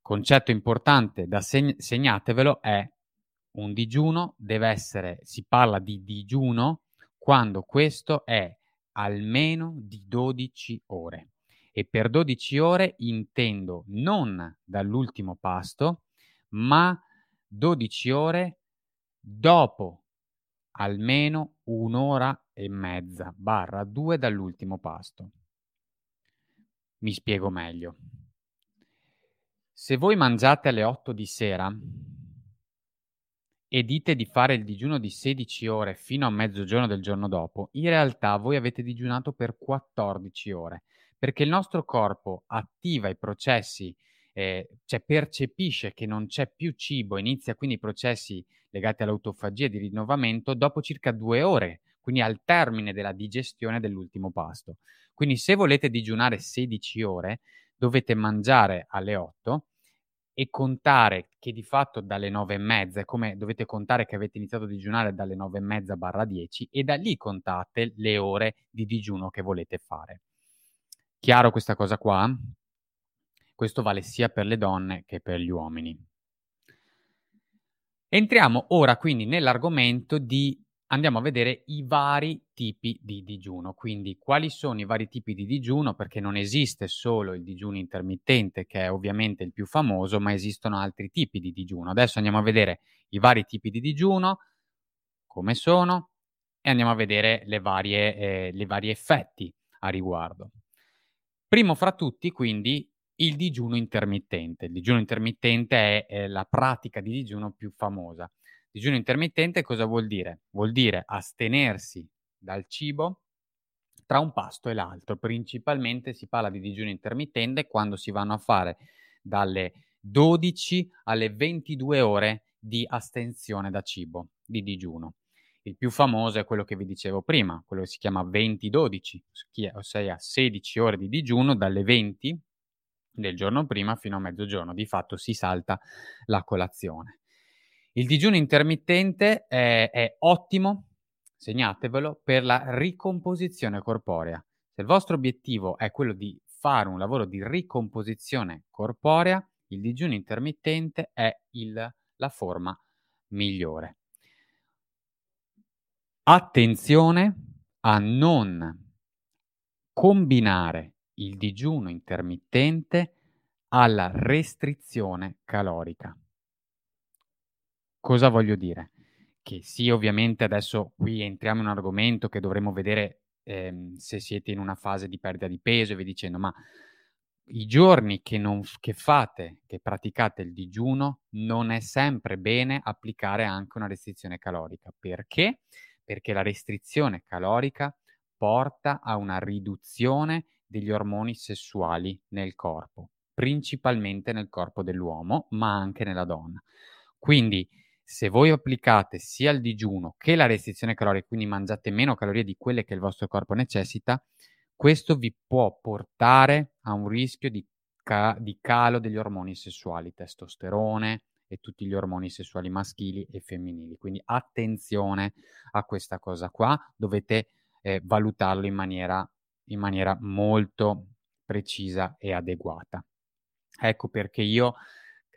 Concetto importante da seg- segnatevelo è un digiuno deve essere, si parla di digiuno quando questo è almeno di 12 ore. E per 12 ore intendo non dall'ultimo pasto, ma 12 ore dopo almeno un'ora e mezza barra due dall'ultimo pasto. Mi spiego meglio. Se voi mangiate alle 8 di sera, e dite di fare il digiuno di 16 ore fino a mezzogiorno del giorno dopo, in realtà voi avete digiunato per 14 ore, perché il nostro corpo attiva i processi, eh, cioè percepisce che non c'è più cibo, inizia quindi i processi legati all'autofagia di rinnovamento dopo circa due ore, quindi al termine della digestione dell'ultimo pasto. Quindi se volete digiunare 16 ore, dovete mangiare alle 8 e contare che di fatto dalle nove e mezza, come dovete contare che avete iniziato a digiunare dalle nove e mezza barra 10 e da lì contate le ore di digiuno che volete fare. Chiaro questa cosa qua? Questo vale sia per le donne che per gli uomini. Entriamo ora quindi nell'argomento di andiamo a vedere i vari tipi di digiuno. Quindi quali sono i vari tipi di digiuno? Perché non esiste solo il digiuno intermittente, che è ovviamente il più famoso, ma esistono altri tipi di digiuno. Adesso andiamo a vedere i vari tipi di digiuno, come sono, e andiamo a vedere le varie, eh, le varie effetti a riguardo. Primo fra tutti, quindi, il digiuno intermittente. Il digiuno intermittente è, è la pratica di digiuno più famosa. Digiuno intermittente cosa vuol dire? Vuol dire astenersi dal cibo tra un pasto e l'altro. Principalmente si parla di digiuno intermittente quando si vanno a fare dalle 12 alle 22 ore di astensione da cibo, di digiuno. Il più famoso è quello che vi dicevo prima, quello che si chiama 20-12, ossia 16 ore di digiuno dalle 20 del giorno prima fino a mezzogiorno. Di fatto si salta la colazione. Il digiuno intermittente è, è ottimo, segnatevelo, per la ricomposizione corporea. Se il vostro obiettivo è quello di fare un lavoro di ricomposizione corporea, il digiuno intermittente è il, la forma migliore. Attenzione a non combinare il digiuno intermittente alla restrizione calorica. Cosa voglio dire? Che sì, ovviamente adesso qui entriamo in un argomento che dovremo vedere ehm, se siete in una fase di perdita di peso e vi dicendo, ma i giorni che, non, che fate, che praticate il digiuno, non è sempre bene applicare anche una restrizione calorica. Perché? Perché la restrizione calorica porta a una riduzione degli ormoni sessuali nel corpo, principalmente nel corpo dell'uomo, ma anche nella donna. Quindi se voi applicate sia il digiuno che la restrizione calorica, quindi mangiate meno calorie di quelle che il vostro corpo necessita, questo vi può portare a un rischio di, ca- di calo degli ormoni sessuali, testosterone e tutti gli ormoni sessuali maschili e femminili. Quindi attenzione a questa cosa qua, dovete eh, valutarlo in maniera, in maniera molto precisa e adeguata. Ecco perché io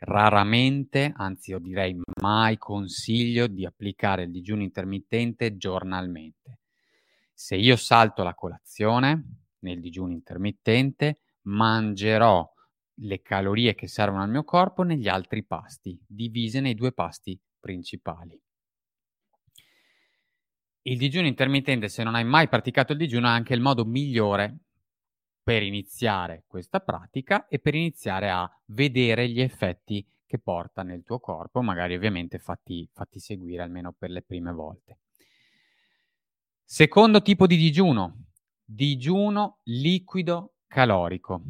Raramente, anzi io direi mai, consiglio di applicare il digiuno intermittente giornalmente. Se io salto la colazione nel digiuno intermittente, mangerò le calorie che servono al mio corpo negli altri pasti, divise nei due pasti principali. Il digiuno intermittente, se non hai mai praticato il digiuno, è anche il modo migliore per iniziare questa pratica e per iniziare a vedere gli effetti che porta nel tuo corpo, magari ovviamente fatti, fatti seguire almeno per le prime volte. Secondo tipo di digiuno, digiuno liquido calorico.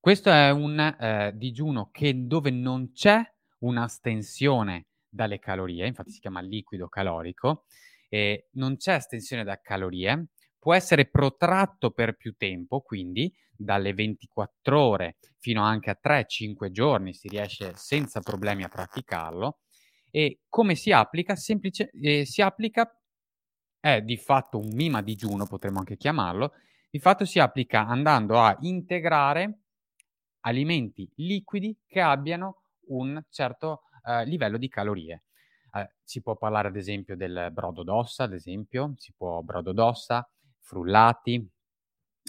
Questo è un eh, digiuno che, dove non c'è un'astensione dalle calorie, infatti si chiama liquido calorico, e non c'è astensione da calorie, può essere protratto per più tempo, quindi dalle 24 ore fino anche a 3-5 giorni si riesce senza problemi a praticarlo. E come si applica? Semplice, eh, si applica, è di fatto un mima digiuno, potremmo anche chiamarlo, di fatto si applica andando a integrare alimenti liquidi che abbiano un certo eh, livello di calorie. Eh, si può parlare ad esempio del brodo d'ossa, ad esempio, si può brodo d'ossa, frullati,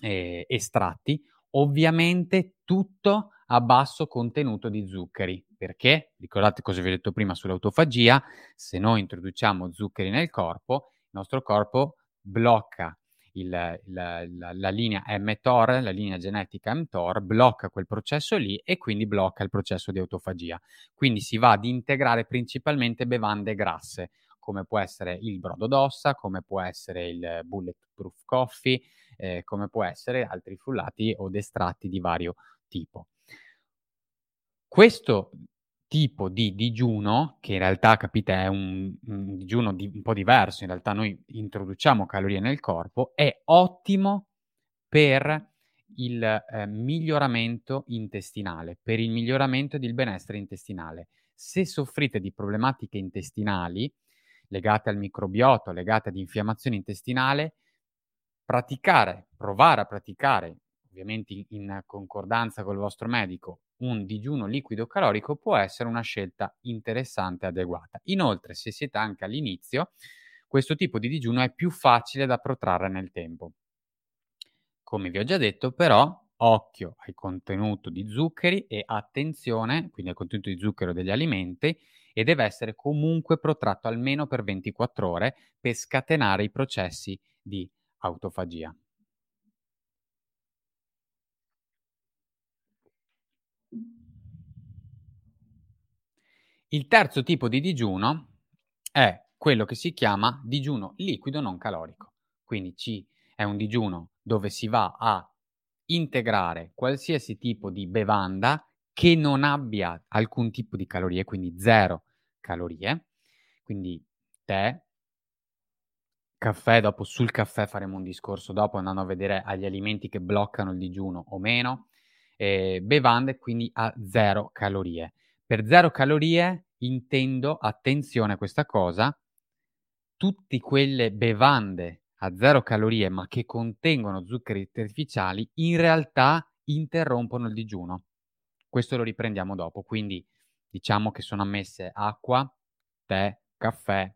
eh, estratti, ovviamente tutto a basso contenuto di zuccheri. Perché? Ricordate cosa vi ho detto prima sull'autofagia, se noi introduciamo zuccheri nel corpo, il nostro corpo blocca il, la, la, la, linea mTOR, la linea genetica mTOR, blocca quel processo lì e quindi blocca il processo di autofagia. Quindi si va ad integrare principalmente bevande grasse, come può essere il brodo d'ossa, come può essere il bulletproof coffee, eh, come può essere altri frullati o estratti di vario tipo. Questo tipo di digiuno, che in realtà capite è un, un digiuno di, un po' diverso, in realtà noi introduciamo calorie nel corpo, è ottimo per il eh, miglioramento intestinale, per il miglioramento del benessere intestinale. Se soffrite di problematiche intestinali, legate al microbiota, legate ad infiammazione intestinale, praticare, provare a praticare ovviamente in, in concordanza col vostro medico, un digiuno liquido calorico può essere una scelta interessante e adeguata. Inoltre, se siete anche all'inizio, questo tipo di digiuno è più facile da protrarre nel tempo. Come vi ho già detto, però, occhio al contenuto di zuccheri e attenzione, quindi al contenuto di zucchero degli alimenti, e deve essere comunque protratto almeno per 24 ore per scatenare i processi di autofagia. Il terzo tipo di digiuno è quello che si chiama digiuno liquido non calorico. Quindi ci è un digiuno dove si va a integrare qualsiasi tipo di bevanda che non abbia alcun tipo di calorie, quindi zero calorie. Quindi tè, caffè, dopo sul caffè faremo un discorso dopo andando a vedere agli alimenti che bloccano il digiuno o meno. Eh, bevande quindi a zero calorie. Per zero calorie intendo, attenzione a questa cosa, tutte quelle bevande a zero calorie ma che contengono zuccheri artificiali in realtà interrompono il digiuno. Questo lo riprendiamo dopo, quindi diciamo che sono ammesse acqua, tè, caffè,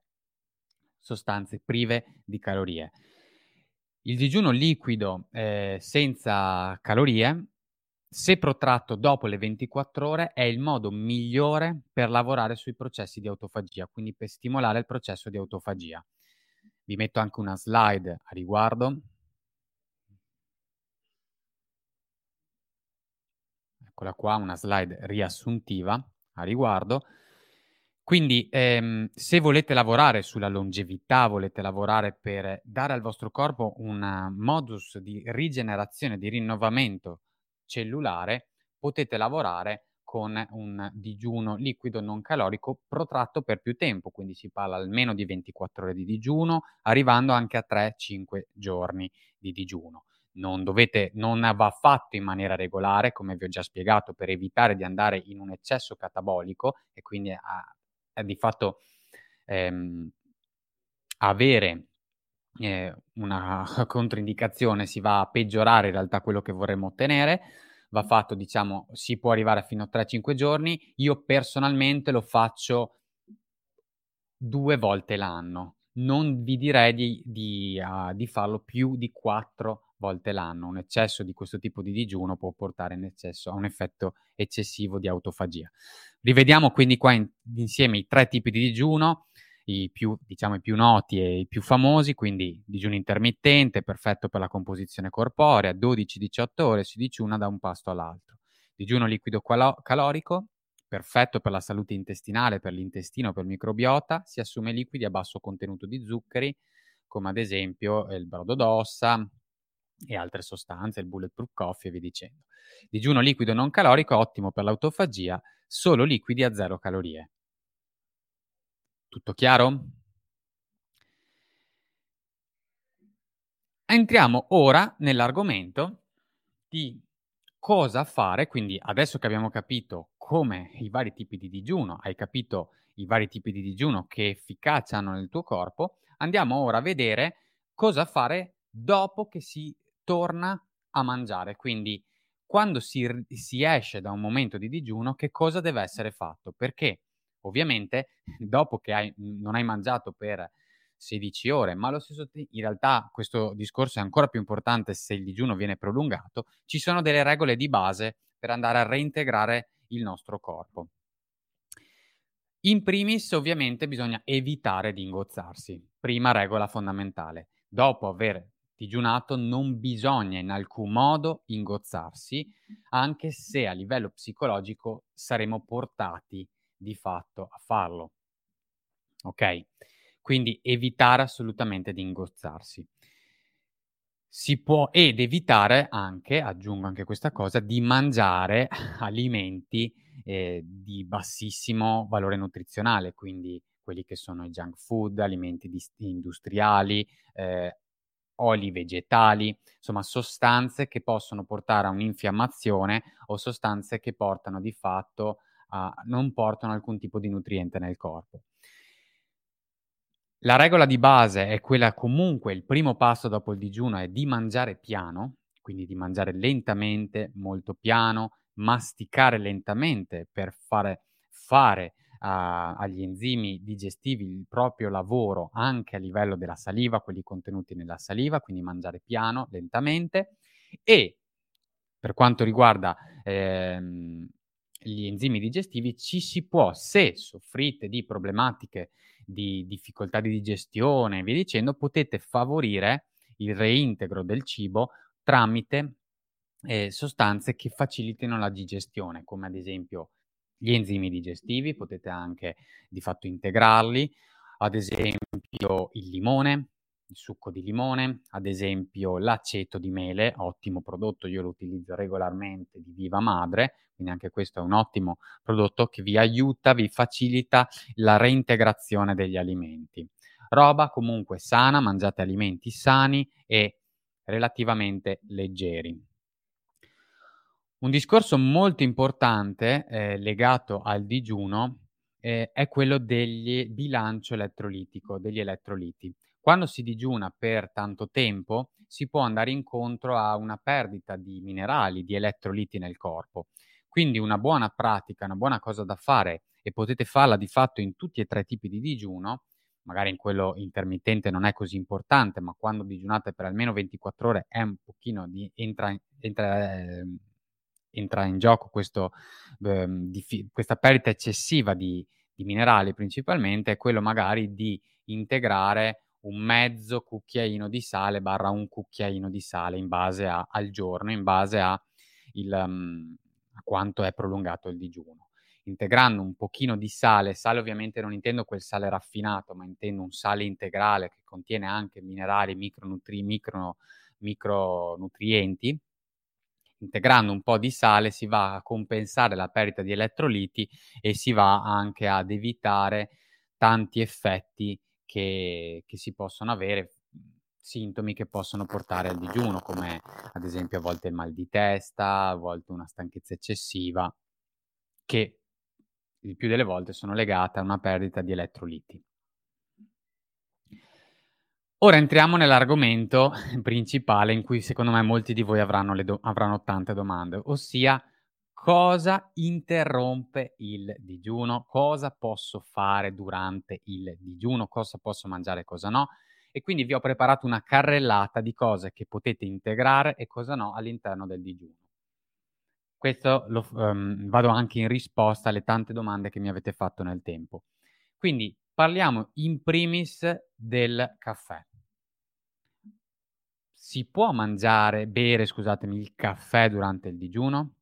sostanze prive di calorie. Il digiuno liquido eh, senza calorie, se protratto dopo le 24 ore, è il modo migliore per lavorare sui processi di autofagia, quindi per stimolare il processo di autofagia. Vi metto anche una slide a riguardo. Eccola qua, una slide riassuntiva a riguardo. Quindi ehm, se volete lavorare sulla longevità, volete lavorare per dare al vostro corpo un modus di rigenerazione, di rinnovamento cellulare, potete lavorare con un digiuno liquido non calorico protratto per più tempo, quindi si parla almeno di 24 ore di digiuno, arrivando anche a 3-5 giorni di digiuno. Non, dovete, non va fatto in maniera regolare, come vi ho già spiegato, per evitare di andare in un eccesso catabolico e quindi a, a di fatto ehm, avere eh, una [LAUGHS] controindicazione, si va a peggiorare in realtà quello che vorremmo ottenere va fatto, diciamo, si può arrivare fino a 3-5 giorni. Io personalmente lo faccio due volte l'anno. Non vi direi di, di, uh, di farlo più di 4 volte l'anno. Un eccesso di questo tipo di digiuno può portare in eccesso a un effetto eccessivo di autofagia. Rivediamo quindi qua in, insieme i tre tipi di digiuno i più, diciamo, i più noti e i più famosi, quindi digiuno intermittente, perfetto per la composizione corporea, 12-18 ore si digiuna da un pasto all'altro. Digiuno liquido calo- calorico, perfetto per la salute intestinale, per l'intestino, per il microbiota, si assume liquidi a basso contenuto di zuccheri, come ad esempio il brodo d'ossa e altre sostanze, il bulletproof coffee e via dicendo. Digiuno liquido non calorico, ottimo per l'autofagia, solo liquidi a zero calorie. Tutto chiaro? Entriamo ora nell'argomento di cosa fare, quindi adesso che abbiamo capito come i vari tipi di digiuno, hai capito i vari tipi di digiuno che efficacia hanno nel tuo corpo, andiamo ora a vedere cosa fare dopo che si torna a mangiare, quindi quando si, si esce da un momento di digiuno, che cosa deve essere fatto? Perché Ovviamente, [LAUGHS] dopo che hai, non hai mangiato per 16 ore, ma allo stesso tempo, in realtà questo discorso è ancora più importante se il digiuno viene prolungato, ci sono delle regole di base per andare a reintegrare il nostro corpo. In primis, ovviamente, bisogna evitare di ingozzarsi. Prima regola fondamentale. Dopo aver digiunato non bisogna in alcun modo ingozzarsi, anche se a livello psicologico saremo portati di fatto a farlo. Ok? Quindi evitare assolutamente di ingozzarsi. Si può ed evitare anche, aggiungo anche questa cosa, di mangiare [LAUGHS] alimenti eh, di bassissimo valore nutrizionale, quindi quelli che sono i junk food, alimenti di, industriali, eh, oli vegetali, insomma sostanze che possono portare a un'infiammazione o sostanze che portano di fatto uh, non portano alcun tipo di nutriente nel corpo. La regola di base è quella comunque, il primo passo dopo il digiuno è di mangiare piano, quindi di mangiare lentamente, molto piano, masticare lentamente per fare, fare uh, agli enzimi digestivi il proprio lavoro anche a livello della saliva, quelli contenuti nella saliva, quindi mangiare piano, lentamente. E per quanto riguarda ehm, gli enzimi digestivi, ci si può, se soffrite di problematiche di difficoltà di digestione e via dicendo, potete favorire il reintegro del cibo tramite eh, sostanze che facilitino la digestione, come ad esempio gli enzimi digestivi, potete anche di fatto integrarli, ad esempio il limone, il succo di limone, ad esempio l'aceto di mele, ottimo prodotto, io lo utilizzo regolarmente di Viva Madre, quindi anche questo è un ottimo prodotto che vi aiuta, vi facilita la reintegrazione degli alimenti. Roba comunque sana, mangiate alimenti sani e relativamente leggeri. Un discorso molto importante eh, legato al digiuno eh, è quello del bilancio elettrolitico, degli elettroliti. Quando si digiuna per tanto tempo si può andare incontro a una perdita di minerali, di elettroliti nel corpo. Quindi una buona pratica, una buona cosa da fare e potete farla di fatto in tutti e tre i tipi di digiuno, magari in quello intermittente non è così importante, ma quando digiunate per almeno 24 ore è un pochino di entra, entra eh, entra in gioco questo, ehm, di, questa perdita eccessiva di, di minerali principalmente è quello magari di integrare un mezzo cucchiaino di sale barra un cucchiaino di sale in base a, al giorno, in base a, il, um, a quanto è prolungato il digiuno. Integrando un pochino di sale, sale ovviamente non intendo quel sale raffinato, ma intendo un sale integrale che contiene anche minerali, micronutri, micro, micronutrienti, integrando un po' di sale si va a compensare la perdita di elettroliti e si va anche ad evitare tanti effetti che, che si possono avere, sintomi che possono portare al digiuno, come ad esempio a volte il mal di testa, a volte una stanchezza eccessiva, che il più delle volte sono legate a una perdita di elettroliti. Ora entriamo nell'argomento [LAUGHS] principale in cui secondo me molti di voi avranno, do- avranno tante domande, ossia cosa interrompe il digiuno, cosa posso fare durante il digiuno, cosa posso mangiare e cosa no. E quindi vi ho preparato una carrellata di cose che potete integrare e cosa no all'interno del digiuno. Questo lo, um, vado anche in risposta alle tante domande che mi avete fatto nel tempo. Quindi parliamo in primis del caffè si può mangiare, bere, scusatemi, il caffè durante il digiuno?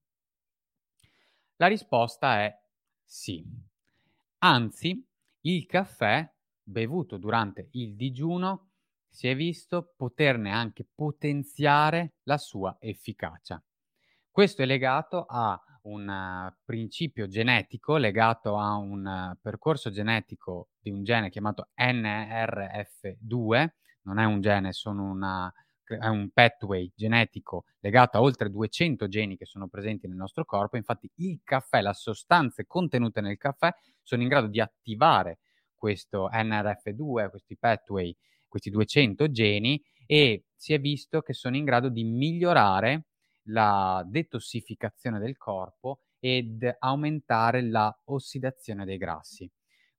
La risposta è sì. Anzi, il caffè bevuto durante il digiuno si è visto poterne anche potenziare la sua efficacia. Questo è legato a un uh, principio genetico, legato a un uh, percorso genetico di un gene chiamato NRF2, non è un gene, sono una è un pathway genetico legato a oltre 200 geni che sono presenti nel nostro corpo. Infatti il caffè, le sostanze contenute nel caffè sono in grado di attivare questo NRF2, questi pathway, questi 200 geni e si è visto che sono in grado di migliorare la detossificazione del corpo ed aumentare la ossidazione dei grassi.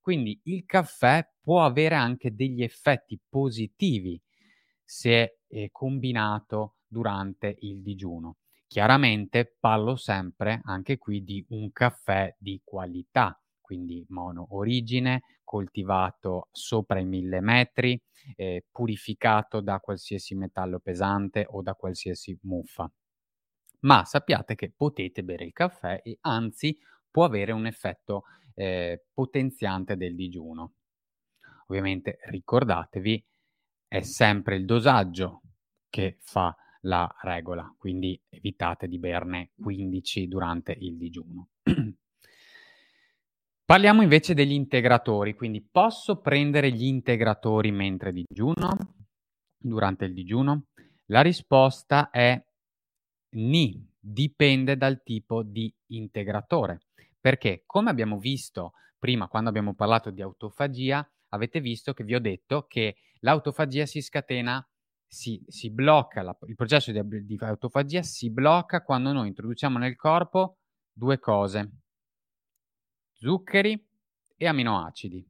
Quindi il caffè può avere anche degli effetti positivi se è combinato durante il digiuno. Chiaramente parlo sempre anche qui di un caffè di qualità, quindi mono origine, coltivato sopra i mille metri, eh, purificato da qualsiasi metallo pesante o da qualsiasi muffa. Ma sappiate che potete bere il caffè e anzi può avere un effetto eh, potenziante del digiuno. Ovviamente ricordatevi è sempre il dosaggio che fa la regola, quindi evitate di berne 15 durante il digiuno. [CLEARS THROAT] Parliamo invece degli integratori, quindi posso prendere gli integratori mentre digiuno, durante il digiuno? La risposta è ni, dipende dal tipo di integratore, perché come abbiamo visto prima quando abbiamo parlato di autofagia, avete visto che vi ho detto che l'autofagia si scatena si, si blocca, la, il processo di, di autofagia si blocca quando noi introduciamo nel corpo due cose, zuccheri e aminoacidi.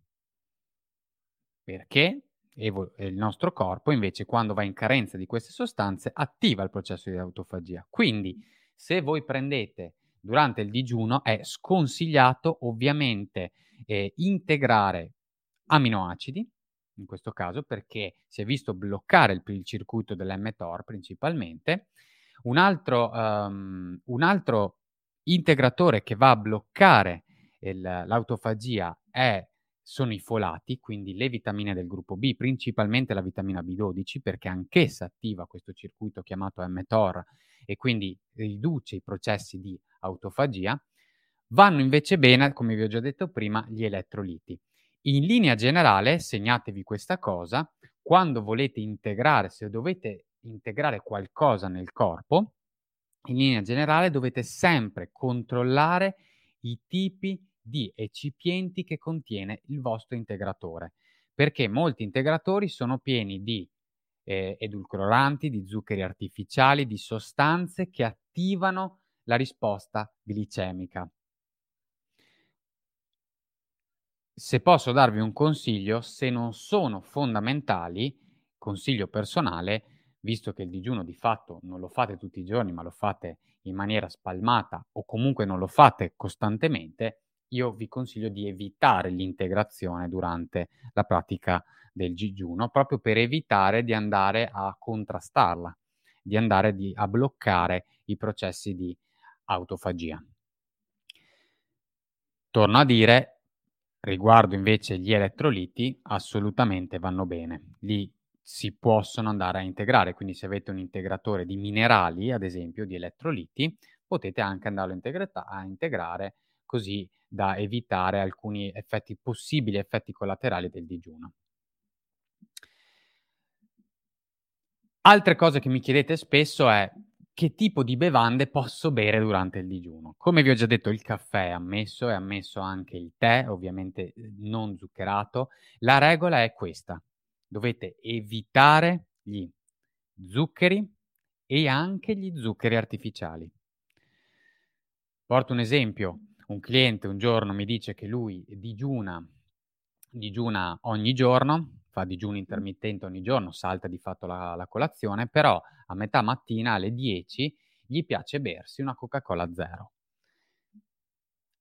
Perché il nostro corpo invece quando va in carenza di queste sostanze attiva il processo di autofagia. Quindi se voi prendete durante il digiuno è sconsigliato ovviamente eh, integrare aminoacidi, in questo caso perché si è visto bloccare il, il circuito dell'mTOR principalmente. Un altro, um, un altro integratore che va a bloccare il, l'autofagia è, sono i folati, quindi le vitamine del gruppo B, principalmente la vitamina B12, perché anch'essa attiva questo circuito chiamato mTOR e quindi riduce i processi di autofagia. Vanno invece bene, come vi ho già detto prima, gli elettroliti. In linea generale, segnatevi questa cosa, quando volete integrare, se dovete integrare qualcosa nel corpo, in linea generale dovete sempre controllare i tipi di eccipienti che contiene il vostro integratore, perché molti integratori sono pieni di eh, edulcoranti, di zuccheri artificiali, di sostanze che attivano la risposta glicemica. Se posso darvi un consiglio, se non sono fondamentali, consiglio personale, visto che il digiuno di fatto non lo fate tutti i giorni, ma lo fate in maniera spalmata o comunque non lo fate costantemente, io vi consiglio di evitare l'integrazione durante la pratica del digiuno, proprio per evitare di andare a contrastarla, di andare di, a bloccare i processi di autofagia. Torno a dire, Riguardo invece gli elettroliti, assolutamente vanno bene. Li si possono andare a integrare, quindi se avete un integratore di minerali, ad esempio di elettroliti, potete anche andarlo a integrare così da evitare alcuni effetti possibili effetti collaterali del digiuno. Altre cose che mi chiedete spesso è che tipo di bevande posso bere durante il digiuno. Come vi ho già detto, il caffè è ammesso, è ammesso anche il tè, ovviamente eh, non zuccherato. La regola è questa. Dovete evitare gli zuccheri e anche gli zuccheri artificiali. Porto un esempio. Un cliente un giorno mi dice che lui digiuna, digiuna ogni giorno, fa digiuno intermittente ogni giorno, salta di fatto la, la colazione, però a metà mattina alle 10 gli piace bersi una Coca-Cola zero.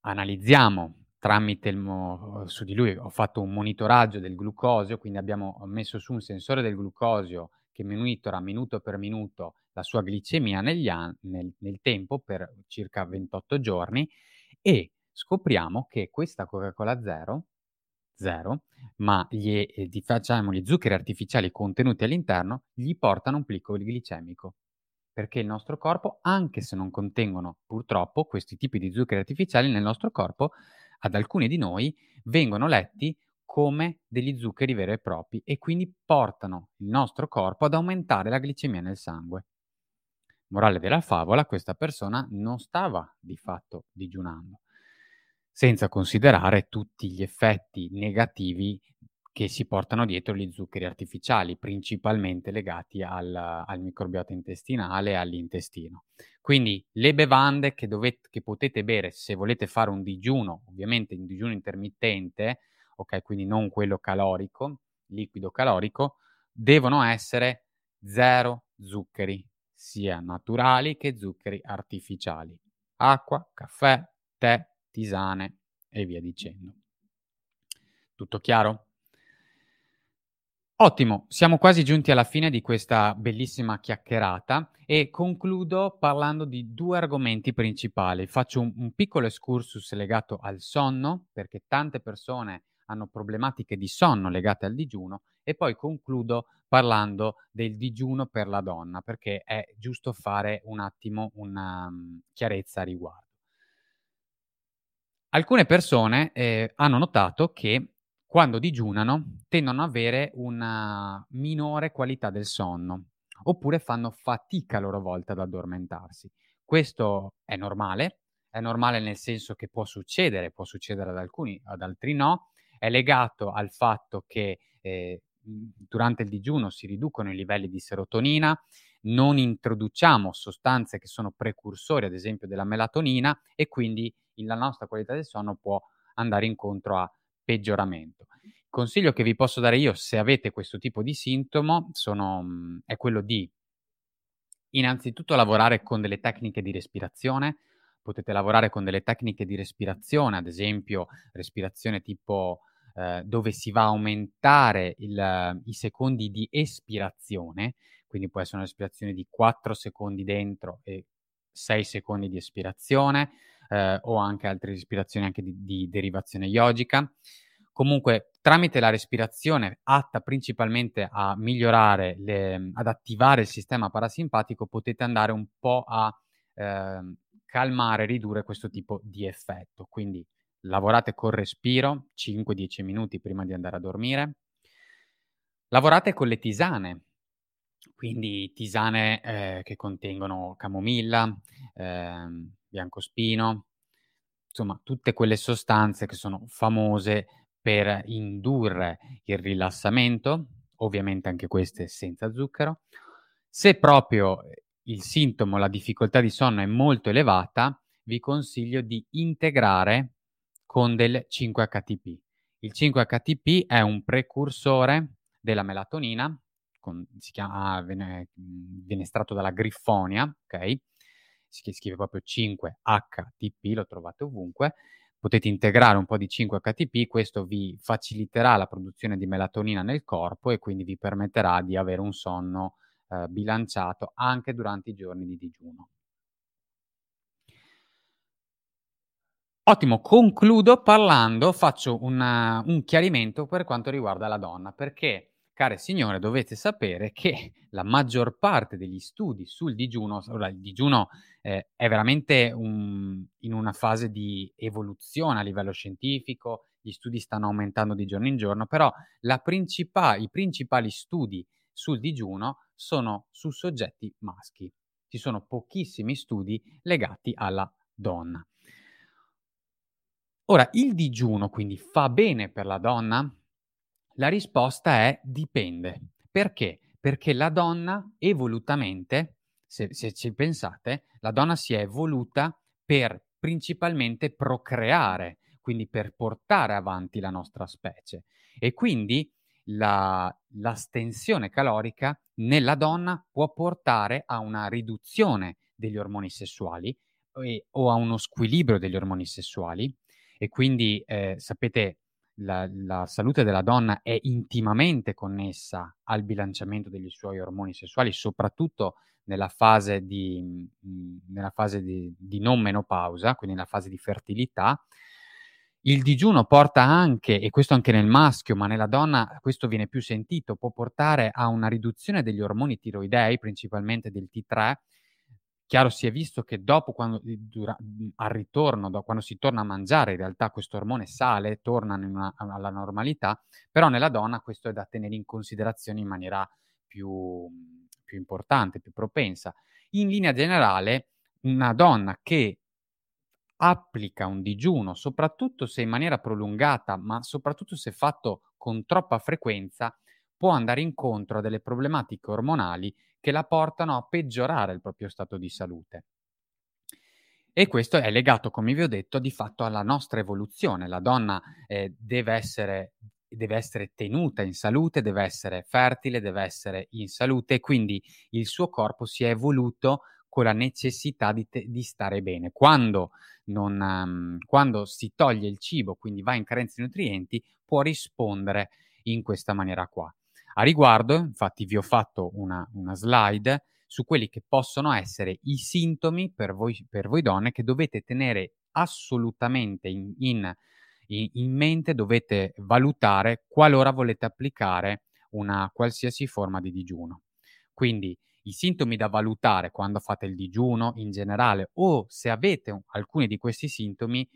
Analizziamo tramite mo- su di lui, ho fatto un monitoraggio del glucosio, quindi abbiamo messo su un sensore del glucosio che monitora minuto per minuto la sua glicemia an- nel, nel tempo per circa 28 giorni e scopriamo che questa Coca-Cola zero 0, ma gli, eh, diciamo, gli zuccheri artificiali contenuti all'interno gli portano un picco glicemico. Perché il nostro corpo, anche se non contengono purtroppo questi tipi di zuccheri artificiali nel nostro corpo, ad alcuni di noi vengono letti come degli zuccheri veri e propri e quindi portano il nostro corpo ad aumentare la glicemia nel sangue. Morale della favola, questa persona non stava di fatto digiunando, senza considerare tutti gli effetti negativi che si portano dietro gli zuccheri artificiali, principalmente legati al, al microbiota intestinale e all'intestino. Quindi le bevande che, dovete, che potete bere se volete fare un digiuno, ovviamente un digiuno intermittente, ok, quindi non quello calorico, liquido calorico, devono essere zero zuccheri, sia naturali che zuccheri artificiali. Acqua, caffè, tè, tisane e via dicendo. Tutto chiaro? Ottimo, siamo quasi giunti alla fine di questa bellissima chiacchierata e concludo parlando di due argomenti principali. Faccio un, un, piccolo excursus legato al sonno, perché tante persone hanno problematiche di sonno legate al digiuno, e poi concludo parlando del digiuno per la donna, perché è giusto fare un attimo una um, chiarezza a riguardo. Alcune persone eh, hanno notato che quando digiunano tendono ad avere una minore qualità del sonno, oppure fanno fatica a loro volta ad addormentarsi. Questo è normale, è normale nel senso che può succedere, può succedere ad alcuni, ad altri no, è legato al fatto che eh, durante il digiuno si riducono i livelli di serotonina, non introduciamo sostanze che sono precursori, ad esempio, della melatonina e quindi la nostra qualità del sonno può andare incontro a peggioramento. Il consiglio che vi posso dare io se avete questo tipo di sintomo sono, mhmm, è quello di innanzitutto lavorare con delle tecniche di respirazione. Potete lavorare con delle tecniche di respirazione, ad esempio respirazione tipo eh, dove si va a aumentare il, i secondi di espirazione, quindi può essere un'espirazione di 4 secondi dentro e 6 secondi di espirazione, eh, o anche altre respirazioni anche di, di derivazione yogica. Comunque, tramite la respirazione atta principalmente a migliorare, le, ad attivare il sistema parasimpatico, potete andare un po' a eh, calmare, ridurre questo tipo di effetto. Quindi lavorate col respiro 5-10 minuti prima di andare a dormire. Lavorate con le tisane, quindi tisane eh, che contengono camomilla, eh, biancospino, insomma tutte quelle sostanze che sono famose per indurre il rilassamento, ovviamente anche queste senza zucchero. Se proprio il sintomo, la difficoltà di sonno è molto elevata, vi consiglio di integrare con del 5-HTP. Il 5-HTP è un precursore della melatonina, con, si chiama, viene, viene, estratto dalla griffonia, ok? Si scrive proprio 5-HTP, lo trovate ovunque. Potete integrare un po' di 5-HTP, questo vi faciliterà la produzione di melatonina nel corpo e quindi vi permetterà di avere un sonno eh, bilanciato anche durante i giorni di digiuno. Ottimo, concludo parlando, faccio una, un chiarimento per quanto riguarda la donna, perché, care signore, dovete sapere che la maggior parte degli studi sul digiuno, ora il digiuno eh, è veramente un, in una fase di evoluzione a livello scientifico, gli studi stanno aumentando di giorno in giorno, però principa- i principali studi sul digiuno sono su soggetti maschi. Ci sono pochissimi studi legati alla donna. Ora, il digiuno quindi fa bene per la donna? La risposta è dipende. Perché? Perché la donna evolutamente, se, se ci pensate, la donna si è evoluta per principalmente procreare, quindi per portare avanti la nostra specie. E quindi la, l'astensione calorica nella donna può portare a una riduzione degli ormoni sessuali e, o a uno squilibrio degli ormoni sessuali e quindi eh, sapete la, la, salute della donna è intimamente connessa al bilanciamento degli suoi ormoni sessuali, soprattutto nella fase di, mhmm, nella fase di, di non menopausa, quindi nella fase di fertilità. Il digiuno porta anche, e questo anche nel maschio, ma nella donna questo viene più sentito, può portare a una riduzione degli ormoni tiroidei, principalmente del T3, Chiaro si è visto che dopo, quando, dura, al ritorno, do, quando si torna a mangiare, in realtà questo ormone sale, torna una, alla normalità, però nella donna questo è da tenere in considerazione in maniera più, più importante, più propensa. In linea generale, una donna che applica un digiuno, soprattutto se in maniera prolungata, ma soprattutto se fatto con troppa frequenza, può andare incontro a delle problematiche ormonali che la portano a peggiorare il proprio stato di salute. E questo è legato, come vi ho detto, di fatto alla nostra evoluzione. La donna eh, deve, essere, deve essere tenuta in salute, deve essere fertile, deve essere in salute e quindi il suo corpo si è evoluto con la necessità di, te- di stare bene. Quando, non, um, quando si toglie il cibo, quindi va in carenza di nutrienti, può rispondere in questa maniera qua. A riguardo, infatti, vi ho fatto una, una slide su quelli che possono essere i sintomi per voi, per voi donne che dovete tenere assolutamente in, in, in, mente, dovete valutare qualora volete applicare una qualsiasi forma di digiuno. Quindi i sintomi da valutare quando fate il digiuno in generale o se avete alcuni di questi sintomi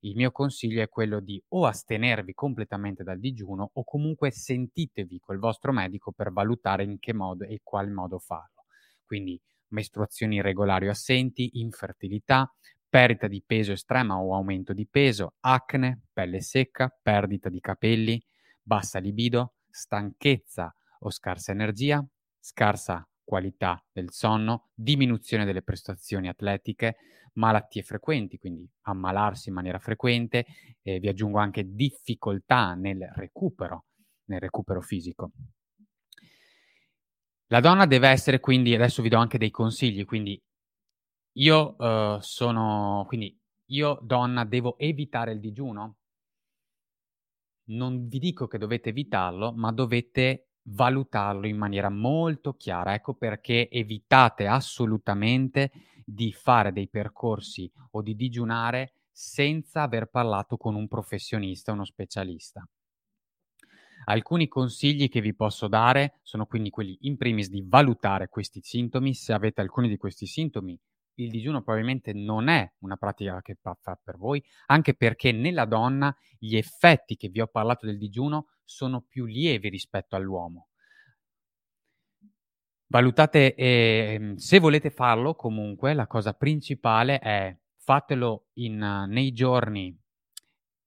il mio consiglio è quello di o astenervi completamente dal digiuno o comunque sentitevi col vostro medico per valutare in che modo e qual modo farlo. Quindi mestruazioni irregolari o assenti, infertilità, perdita di peso estrema o aumento di peso, acne, pelle secca, perdita di capelli, bassa libido, stanchezza o scarsa energia, scarsa qualità del sonno, diminuzione delle prestazioni atletiche, malattie frequenti, quindi ammalarsi in maniera frequente, e vi aggiungo anche difficoltà nel recupero, nel recupero fisico. La donna deve essere quindi, adesso vi do anche dei consigli, quindi io uh, sono, quindi io donna devo evitare il digiuno? Non vi dico che dovete evitarlo, ma dovete valutarlo in maniera molto chiara. Ecco perché evitate assolutamente di fare dei percorsi o di digiunare senza aver parlato con un professionista, uno specialista. Alcuni consigli che vi posso dare sono quindi quelli in primis di valutare questi sintomi. Se avete alcuni di questi sintomi, il digiuno probabilmente non è una pratica che fa per voi, anche perché nella donna gli effetti che vi ho parlato del digiuno sono più lievi rispetto all'uomo. Valutate, eh, se volete farlo comunque, la cosa principale è fatelo in, nei giorni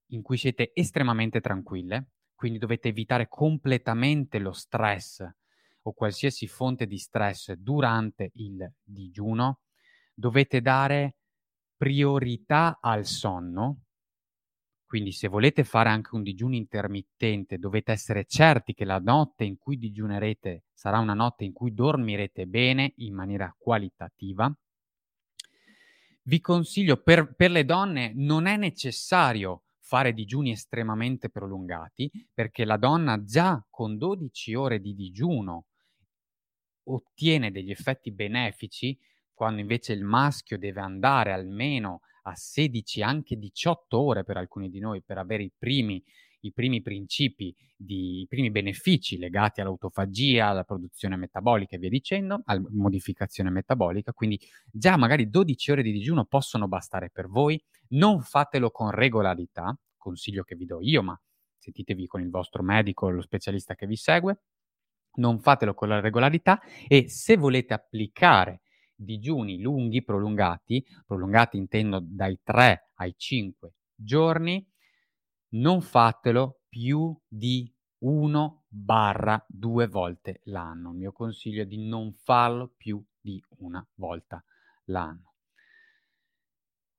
in cui siete estremamente tranquille, quindi dovete evitare completamente lo stress o qualsiasi fonte di stress durante il digiuno, dovete dare priorità al sonno, quindi se volete fare anche un digiuno intermittente, dovete essere certi che la notte in cui digiunerete sarà una notte in cui dormirete bene in maniera qualitativa. Vi consiglio, per, per le donne non è necessario fare digiuni estremamente prolungati, perché la donna già con 12 ore di digiuno ottiene degli effetti benefici, quando invece il maschio deve andare almeno a 16, anche 18 ore per alcuni di noi per avere i primi, i primi principi, di, i primi benefici legati all'autofagia, alla produzione metabolica e via dicendo, alla modificazione metabolica. Quindi già magari 12 ore di digiuno possono bastare per voi. Non fatelo con regolarità, consiglio che vi do io, ma sentitevi con il vostro medico, lo specialista che vi segue. Non fatelo con la regolarità e se volete applicare digiuni lunghi, prolungati, prolungati intendo dai 3 ai 5 giorni, non fatelo più di 1 barra 2 volte l'anno. Il mio consiglio è di non farlo più di una volta l'anno.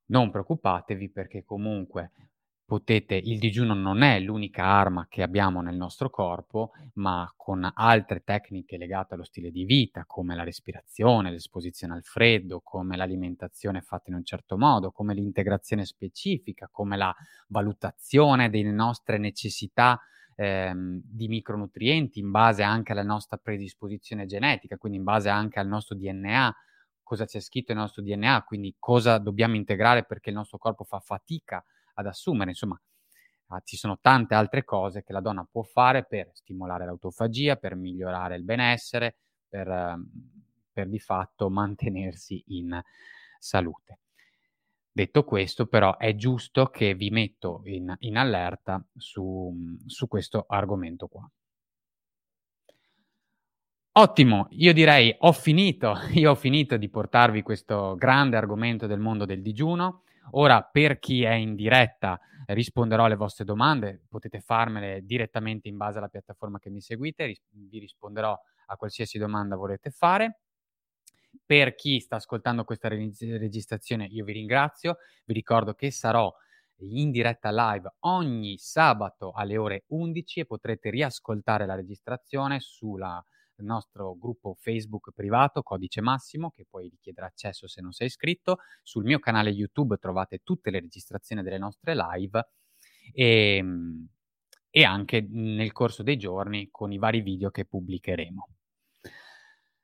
Non preoccupatevi perché comunque potete, il digiuno non è l'unica arma che abbiamo nel nostro corpo, ma con altre tecniche legate allo stile di vita, come la respirazione, l'esposizione al freddo, come l'alimentazione fatta in un certo modo, come l'integrazione specifica, come la valutazione delle nostre necessità ehm, di micronutrienti in base anche alla nostra predisposizione genetica, quindi in base anche al nostro DNA, cosa c'è scritto nel nostro DNA, quindi cosa dobbiamo integrare perché il nostro corpo fa fatica ad assumere. Insomma, ah, ci sono tante altre cose che la donna può fare per stimolare l'autofagia, per migliorare il benessere, per, ehm, per di fatto mantenersi in salute. Detto questo, però, è giusto che vi metto in, in allerta su, su questo argomento qua. Ottimo, io direi ho finito, [LAUGHS] io ho finito di portarvi questo grande argomento del mondo del digiuno. Ora, per chi è in diretta, risponderò alle vostre domande, potete farmele direttamente in base alla piattaforma che mi seguite, ris- vi risponderò a qualsiasi domanda volete fare. Per chi sta ascoltando questa re- registrazione, io vi ringrazio, vi ricordo che sarò in diretta live ogni sabato alle ore 11 e potrete riascoltare la registrazione sulla il nostro gruppo Facebook privato, Codice Massimo, che poi richiederà accesso se non sei iscritto. Sul mio canale YouTube trovate tutte le registrazioni delle nostre live e, ehm, e anche nel corso dei giorni con i vari video che pubblicheremo.